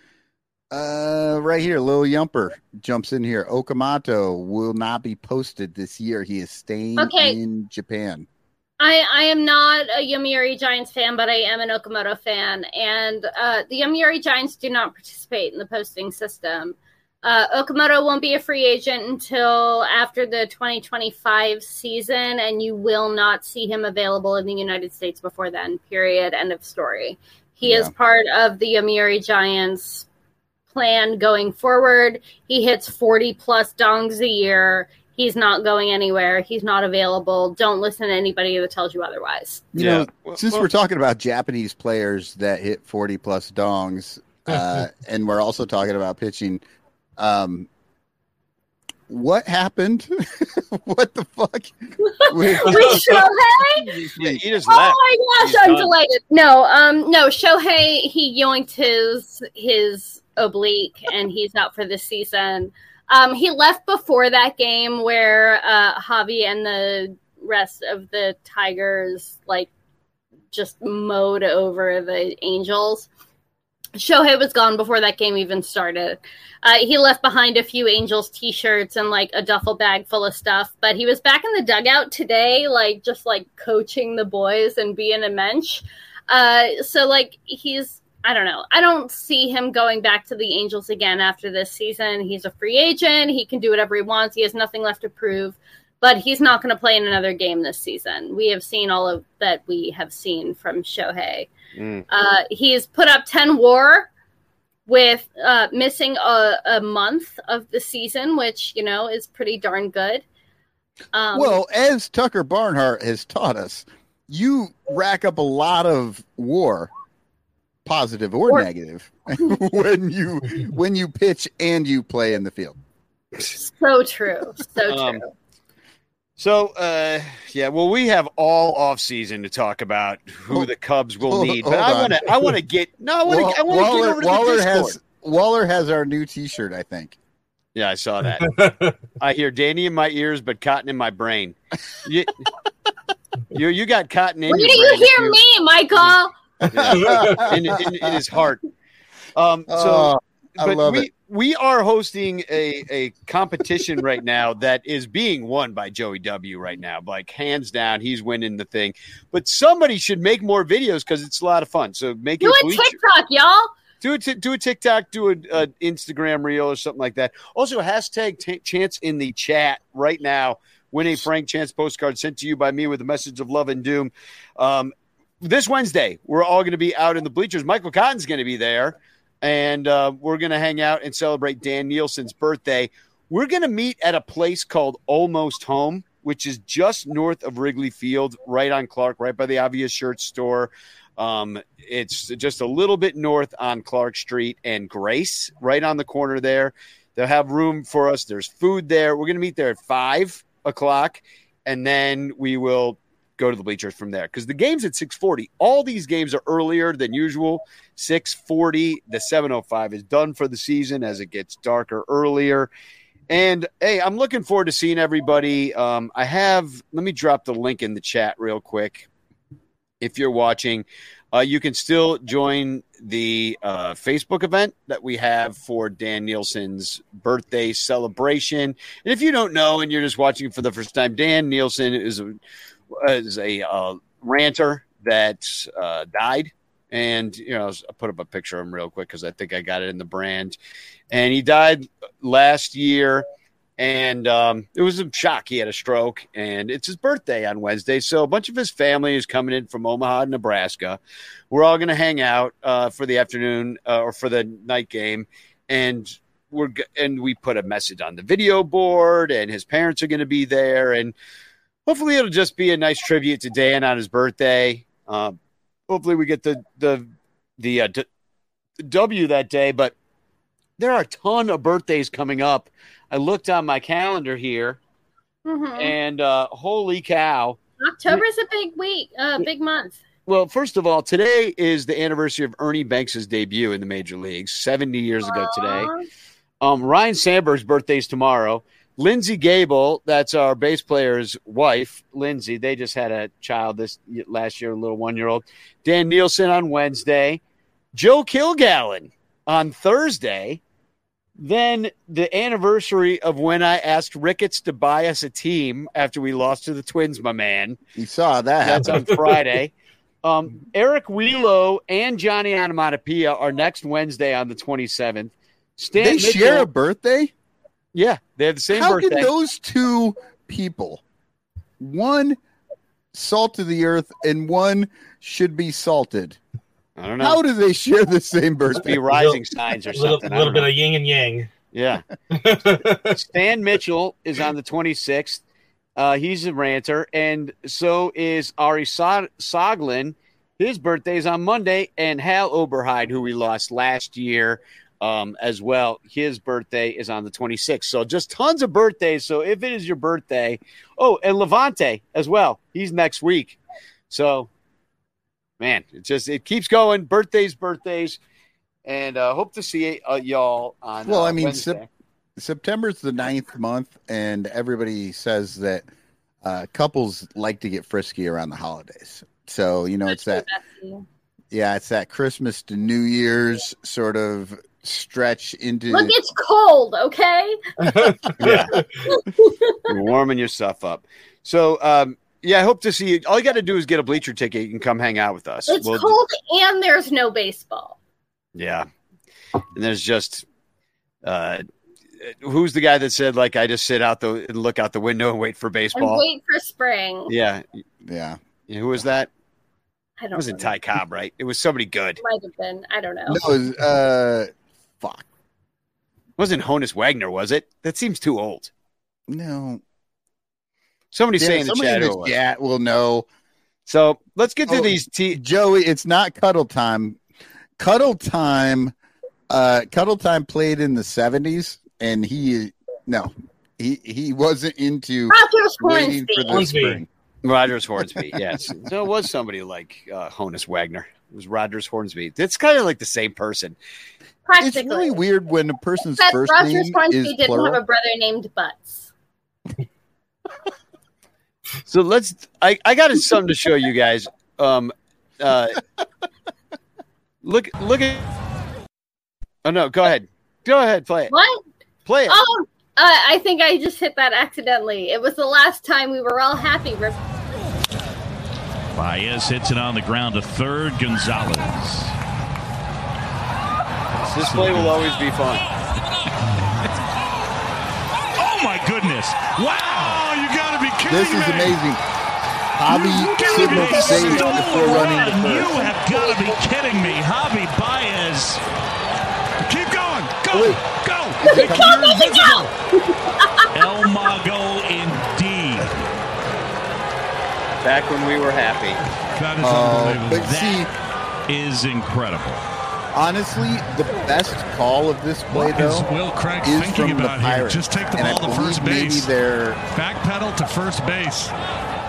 uh, right here, Lil Yumper jumps in here. Okamoto will not be posted this year. He is staying Okay. in Japan. I, I am not a Yomiuri Giants fan, but I am an Okamoto fan. And uh, the Yomiuri Giants do not participate in the posting system. Uh, Okamoto won't be a free agent until after the 2025 season, and you will not see him available in the United States before then. Period. End of story. He is part of the Yomiuri Giants plan going forward. He hits 40 plus dongs a year. He's not going anywhere. He's not available. Don't listen to anybody that tells you otherwise. You know, since we're talking about Japanese players that hit 40 plus dongs, uh, and we're also talking about pitching, um, what happened? what the fuck? With Shohei? He just Oh my gosh, I'm delighted. No, um, no, Shohei he yoinked his his oblique and he's out for the season. Um, he left before that game where uh, Javi and the rest of the Tigers like just mowed over the Angels. Shohei was gone before that game even started. Uh, he left behind a few Angels t-shirts and like a duffel bag full of stuff, but he was back in the dugout today, like just like coaching the boys and being a mensch. Uh, so like he's, I don't know, I don't see him going back to the Angels again after this season. He's a free agent. He can do whatever he wants. He has nothing left to prove, but he's not going to play in another game this season. We have seen all of that we have seen from Shohei. Uh, he's put up 10 WAR with uh, missing a, a month of the season, which, you know, is pretty darn good. Um, well, as Tucker Barnhart has taught us, you rack up a lot of WAR, positive or, Or- negative, when you when you pitch and you play in the field. so true. So Um, true. So, uh, yeah, well, we have all off season to talk about who Hold- the Cubs will hold- need, but I want to, I want to get no, I want to, I want to get Waller, over to Waller the Discord. has Waller has our new T-shirt. I think. Yeah, I saw that. I hear Danny in my ears, but cotton in my brain. You, you, you got cotton in Where your do you brain if hear me, Michael? Yeah. in, in, in his heart. Um, so, Oh, I but love we it. We are hosting a a competition right now that is being won by Joey W. Right now, like hands down, he's winning the thing. But somebody should make more videos because it's a lot of fun. So make Do it a TikTok, y'all. do a t- do a TikTok, do a, a Instagram reel or something like that. Also, hashtag t- chance in the chat right now. Win a Frank Chance postcard sent to you by me with a message of love and doom. Um, this Wednesday, we're all going to be out in the bleachers. Michael Cotton's going to be there, and uh, we're going to hang out and celebrate Dan Nielsen's birthday. We're going to meet at a place called Almost Home, which is just north of Wrigley Field, right on Clark, right by the Obvious Shirt store. Um, it's just a little bit north on Clark Street and Grace, right on the corner there. They'll have room for us. There's food there. We're going to meet there at five o'clock, and then we will go to the bleachers from there. Because the game's at 640 all these games are earlier than usual. 640 the 705 is done for the season as it gets darker earlier. And hey i'm looking forward to seeing everybody. Um, i have let me drop the link in the chat real quick if you're watching. Uh, you can still join the uh, Facebook event that we have for Dan Nielsen's birthday celebration. And if you don't know and you're just watching for the first time, Dan Nielsen is a, is a uh, ranter that uh, died. And, you know, I put up a picture of him real quick because I think I got it in the brand. And he died last year and um, it was a shock. He had a stroke, and it's his birthday on Wednesday. So a bunch of his family is coming in from Omaha, Nebraska. We're all going to hang out uh, for the afternoon uh, or for the night game, and we're and we put a message on the video board, and his parents are going to be there, and hopefully it'll just be a nice tribute to Dan on his birthday. Uh, hopefully we get the the the uh, d- W that day, but there are a ton of birthdays coming up. I looked on my calendar here, Mhm. and uh, holy cow! October is a big week, uh, big month. Well, first of all, today is the anniversary of Ernie Banks' debut in the major leagues, 70 years ago today. Um, Ryne Sandberg's birthday is tomorrow. Lindsay Gable, that's our bass player's wife, Lindsay. They just had a child this last year, a little one year old. Dan Nielsen on Wednesday. Joe Kilgallen on Thursday. Then the anniversary of when I asked Ricketts to buy us a team after we lost to the Twins, my man. You saw that. That's on Friday. Um, Eric Wheelo and Johnny Onomatopoeia are next Wednesday on the 27th. Stan they Mitchell- share a birthday. Yeah, they have the same birthday. How birthday. can those two people, one salt of the earth and one should be salted? I don't know. How do they share the same birthday? be rising signs or A little, something. I little bit know. of yin and yang. Yeah. Stan Mitchell is on the 26th. Uh, he's a ranter, and so is Ari so- Soglin. His birthday is on Monday, and Hal Oberheid, who we lost last year um, as well, his birthday is on the 26th. So just tons of birthdays. So if it is your birthday, oh, and Levante as well. He's next week. So, man, it just it keeps going. Birthdays, birthdays, and uh, hope to see uh, y'all on. Well, uh, I mean, Wednesday. Sep- September's the ninth month, and everybody says that uh, couples like to get frisky around the holidays. So you know, it's that yeah, it's that Christmas to New Year's sort of stretch into. Look, it's cold, okay? yeah. You're warming yourself up. So, um, yeah, I hope to see you. All you got to do is get a bleacher ticket. and come hang out with us. It's We'll- cold and there's no baseball. Yeah. And there's just, uh, who's the guy that said, like, I just sit out the and look out the window and wait for And baseball? wait for spring. Yeah. Yeah. Who was that? I don't know. It wasn't know. Ty Cobb, right? It was somebody good. Might have been. I don't know. No, it was, uh, fuck. It wasn't Honus Wagner, was it? That seems too old. No. Somebody Yeah, say in the chat. in who the it was. chat will know. So let's get to Oh, these. T- Joey, it's not cuddle time. Cuddle time. Uh, cuddle time played in the seventies, and he no, he he wasn't into Rogers waiting for the Hornsby. spring. Rogers Hornsby, yes. so it was somebody like uh, Honus Wagner. It was Rogers Hornsby. It's kind of like the same person. It's really weird when a person's Except first Rogers name Hornsby is didn't plural. have a brother named Butts. So let's. I I got something to show you guys. Um, uh, look look at. Oh no! Go ahead. Go ahead. Play it. What? Play it. Oh, uh, I think I just hit that accidentally. It was the last time we were all happy. Rip- Baez hits it on the ground to third. Gonzalez. This play will always be fun. Oh my goodness! Wow! Oh, you got to be kidding me. This is me! amazing. Hobby Give signal me saved stole before running one. to You have got to be kidding me, Javi Baez. Keep going. Go Go! Go! He can't make it go! El Mago indeed. Back when we were happy. That is Oh, unbelievable. but see- That is incredible. Honestly, the best call of this play What is though Will Craig is thinking from about here? Just take the and ball to first Maybe base. their Backpedal to first base.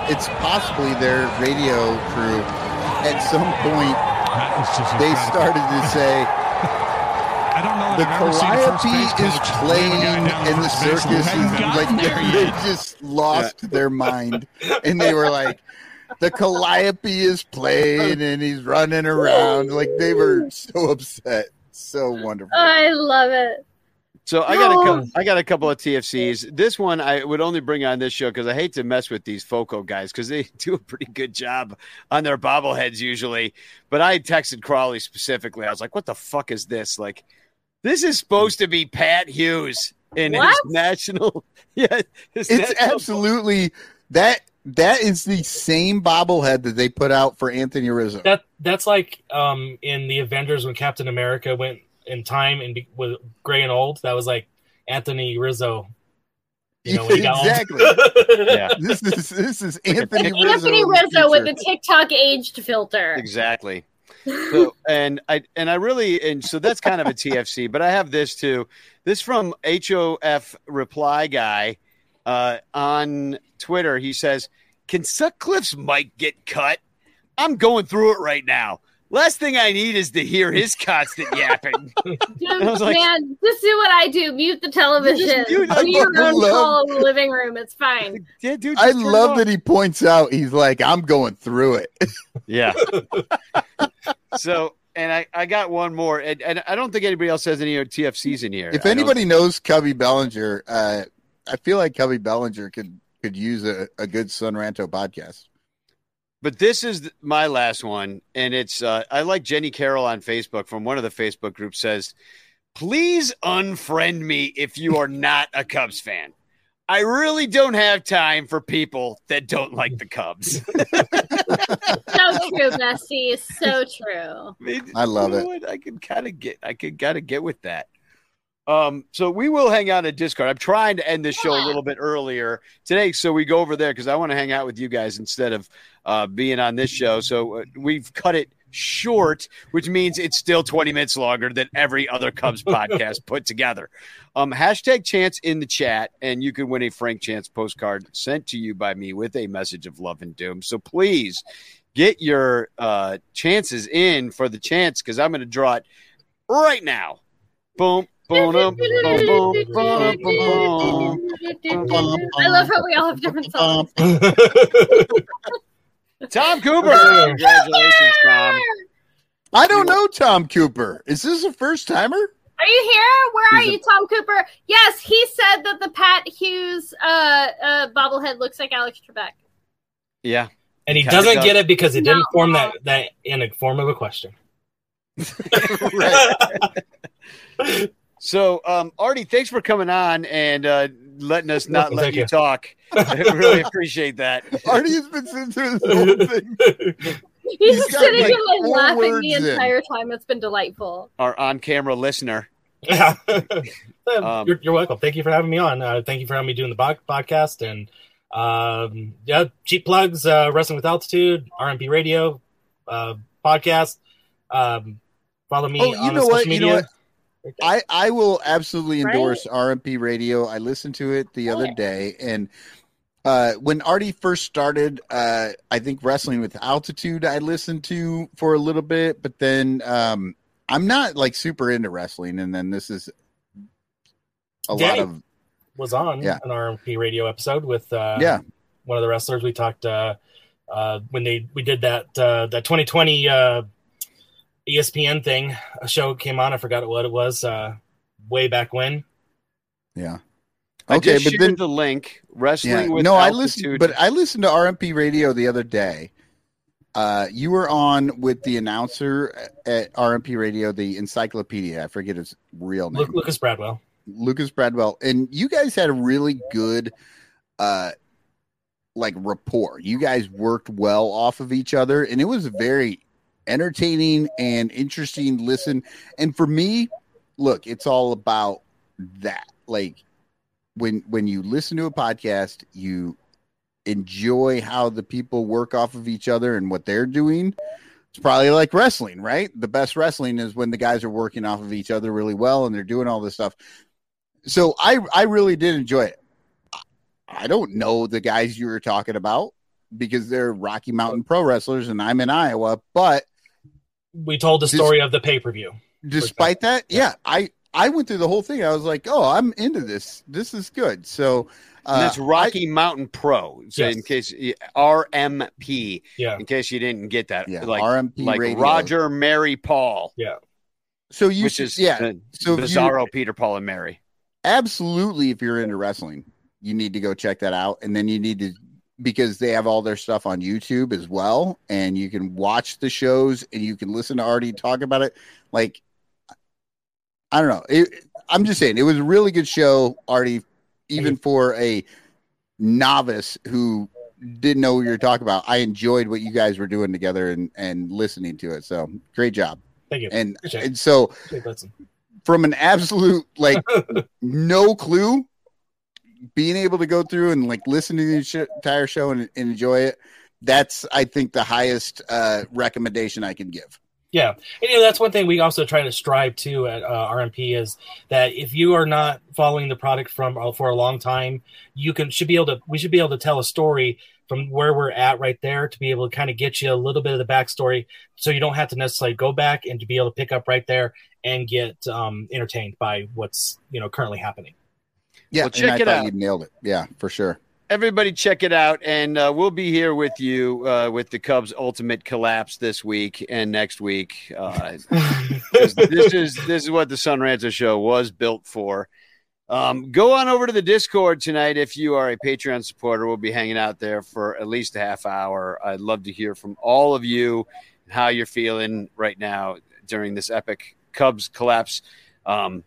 it's possibly their radio crew at some point they started to say I don't know the that I've ever seen a first calliope is playing lead a guy down to and the circus who hadn't is gotten like they just lost their mind and they were like the calliope is playing and he's running around like they were so upset so wonderful I love it. So I got a couple, I got a couple of TFCs. This one I would only bring on this show because I hate to mess with these Foco guys because they do a pretty good job on their bobbleheads usually. But I texted Crawley specifically. I was like, "What the fuck is this? Like, this is supposed to be Pat Hughes in his national. Yeah, his it's national- absolutely that that is the same bobblehead that they put out for Anthony Rizzo. That that's like um in the Avengers when Captain America went in time and be, with gray and old. That was like Anthony Rizzo. You know, when he got old. exactly. Yeah. This is this is Anthony Rizzo. Anthony Rizzo with the TikTok aged filter. Exactly. So and I and I really and so that's kind of a TFC, but I have this too. This from HOF reply guy uh, on Twitter. He says, "Can Sutcliffe's mic get cut? I'm going through it right now. Last thing I need is to hear his constant yapping." Dude, like- man, just do what I do. Mute the television. mute Do your own love- call in the living room. It's fine. yeah, dude. I just turn it love that he points out he's like, I'm going through it. Yeah. so, and I, I got one more, and, and I don't think anybody else has any TFCs in here. if anybody knows Cubby Bellinger, uh, I feel like Cubby Bellinger could could use a, a good Son Ranto podcast. But this is my last one, and it's uh, I like Jenny Carroll on Facebook from one of the Facebook groups says, "Please unfriend me if you are not a Cubs fan. I really don't have time for people that don't like the Cubs." So true, Bessie. So true. mean, I love you it. what? I can kind of get, I can kind of get with that. Um, so we will hang out at Discord. I'm trying to end this show a little bit earlier today, so we go over there because I want to hang out with you guys instead of uh, being on this show. So uh, we've cut it short, which means it's still 20 minutes longer than every other Cubs podcast put together. Um, hashtag chance in the chat, and you can win a Frank Chance postcard sent to you by me with a message of love and doom. So please get your uh, chances in for the chance because I'm going to draw it right now. Boom. Boom, boom, boom, boom, boom, boom, boom. I love how we all have different songs. Tom Cooper. Congratulations, Tom. I don't know Tom Cooper. Is this a first timer? Are you here? Where are He's a- you, Tom Cooper? Yes, he said that the Pat Hughes uh, uh, bobblehead looks like Alex Trebek. Yeah. And he Kinda doesn't get it because he didn't form that that in a form of a question. So, um, Artie, thanks for coming on and uh, letting us not Welcome, let you you. talk. I really appreciate that. Artie has been sitting through this whole thing. He's, He's just got, sitting like, and four laughing the words in. entire time. It's been delightful. Our on-camera listener. Yeah. Um, you're, you're welcome. Thank you for having me on. Uh, thank you for having me doing the bo- podcast and um, yeah, cheap plugs. Uh, Wrestling with Altitude, RMP Radio uh, podcast. Um, follow me. Oh, you on know the what? social You know media. what? I, I will absolutely Right? endorse RMP Radio. I listened to it the other Yeah. day, and uh, when Artie first started, uh, I think wrestling with altitude I listened to for a little bit, but then um, I'm not like super into wrestling, and then this is a Danny lot of was on Yeah. an RMP Radio episode with uh, Yeah. one of the wrestlers. We talked uh, uh, when they we did that uh, that 2020 uh, ESPN thing. A show came on. I forgot what it was. Uh, way back when. yeah. I Okay, just but shared then the link. Wrestling yeah, with no, I altitude. listened, but I listened to RMP Radio the other day. Uh, you were on with the announcer at RMP Radio, the Encyclopedia. I forget his real name. Lucas Bradwell. Lucas Bradwell, and you guys had a really good, uh, like rapport. You guys worked well off of each other, and it was a very entertaining and interesting listen. And for me, look, it's all about that. Like when when you listen to a podcast, you enjoy how the people work off of each other and what they're doing. It's probably like wrestling, right? The best wrestling is when the guys are working off of each other really well and they're doing all this stuff. So I I really did enjoy it. I don't know the guys you were talking about because they're Rocky Mountain pro wrestlers and I'm in Iowa, but we told the story of the pay per view. Despite that, yeah, I I went through the whole thing. I was like, oh, I'm into this. This is good. So uh, that's Rocky Mountain Pro. So Yes. in case RMP, yeah, in case you didn't get that, Yeah, like RMP like radio. Roger, Mary, Paul. Yeah. So you which should- is yeah. So if you- Bizarro, Peter, Paul, and Mary. Absolutely if you're into wrestling you need to go check that out. And then you need to because they have all their stuff on youtube as well and you can watch the shows and you can listen to artie talk about it. Like i don't know. It, i'm just saying it was a really good show artie even for a novice who didn't know what you were talking about. I enjoyed what you guys were doing together and and listening to it. So great job. Thank you. and and so. From an absolute like no clue being able to go through and like listen to the sh- entire show and, and enjoy it that's i think the highest uh recommendation i can give. Yeah, and you know that's one thing we also try to strive to at uh, RMP is that if you are not following the product from uh, for a long time, you can should be able to we should be able to tell a story from where we're at right there to be able to kind of get you a little bit of the backstory, so you don't have to necessarily go back and to be able to pick up right there and get um, entertained by what's you know currently happening. yeah Well, check and I it thought out. you nailed it yeah for sure Everybody, check it out, and uh, we'll be here with you uh, with the Cubs' ultimate collapse this week and next week. Uh, 'cause this is this is what the Son Ranto Show was built for. Um, go on over to the Discord tonight if you are a Patreon supporter. We'll be hanging out there for at least a half hour. I'd love to hear from all of you how you're feeling right now during this epic Cubs collapse. Um,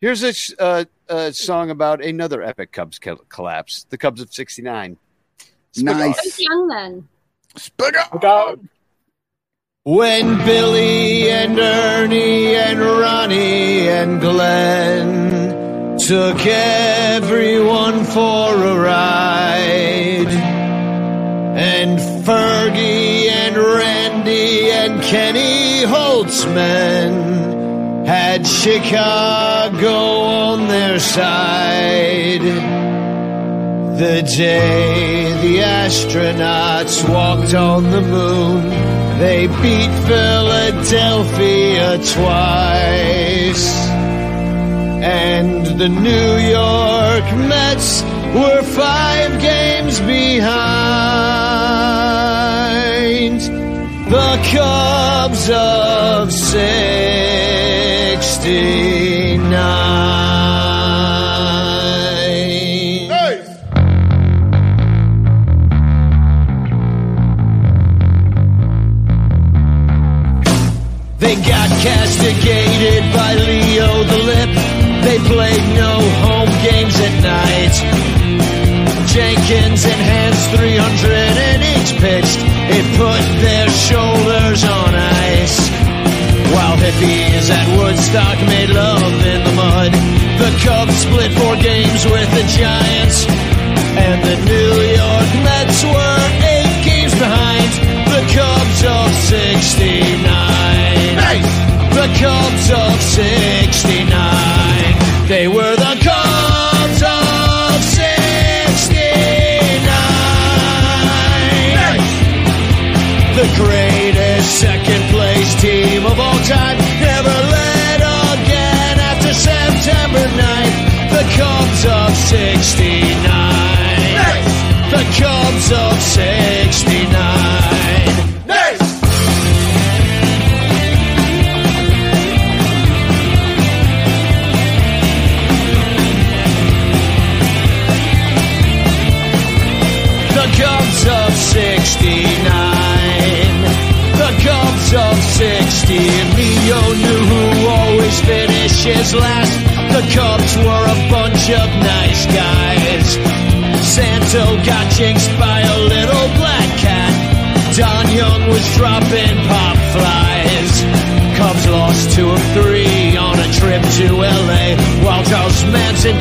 here's a, sh- uh, a song about another epic Cubs co- collapse, the Cubs of '69. I was young then. When Billy and Ernie and Ronnie and Glenn took everyone for a ride, and Fergie and Randy and Kenny Holtzman had Chicago on their side. The day the astronauts walked on the moon, they beat Philadelphia twice. And the New York Mets were five games behind. The Cubs of 69. They got castigated by Leo Jenkins and Hands 300 and each pitched. It put their shoulders on ice. While hippies at Woodstock made love in the mud. The Cubs split four games with the Giants. And the New York Mets were eight games behind the Cubs of 69. The Cubs of 69. Cubs of 69. by a little black cat. Don Young was dropping pop flies. Cubs lost two of three on a trip to L.A. While Charles Manson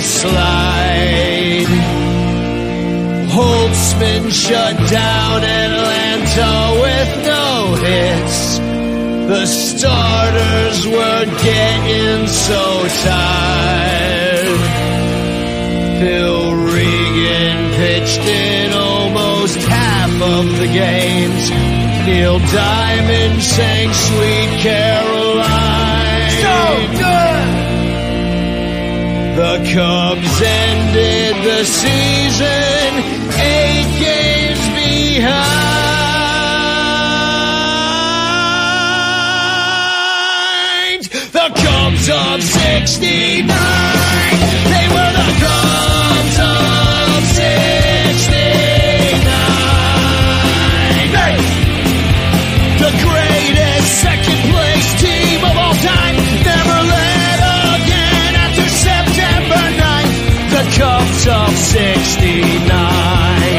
slide. Holtzman shut down Atlanta with no hits. The starters were getting so tired. Phil Regan pitched in almost half of the games. Neil Diamond sang Sweet Caroline. The Cubs ended the season eight games behind. The Cubs of 69. They were the Cubs 69.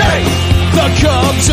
Hey! The Cubs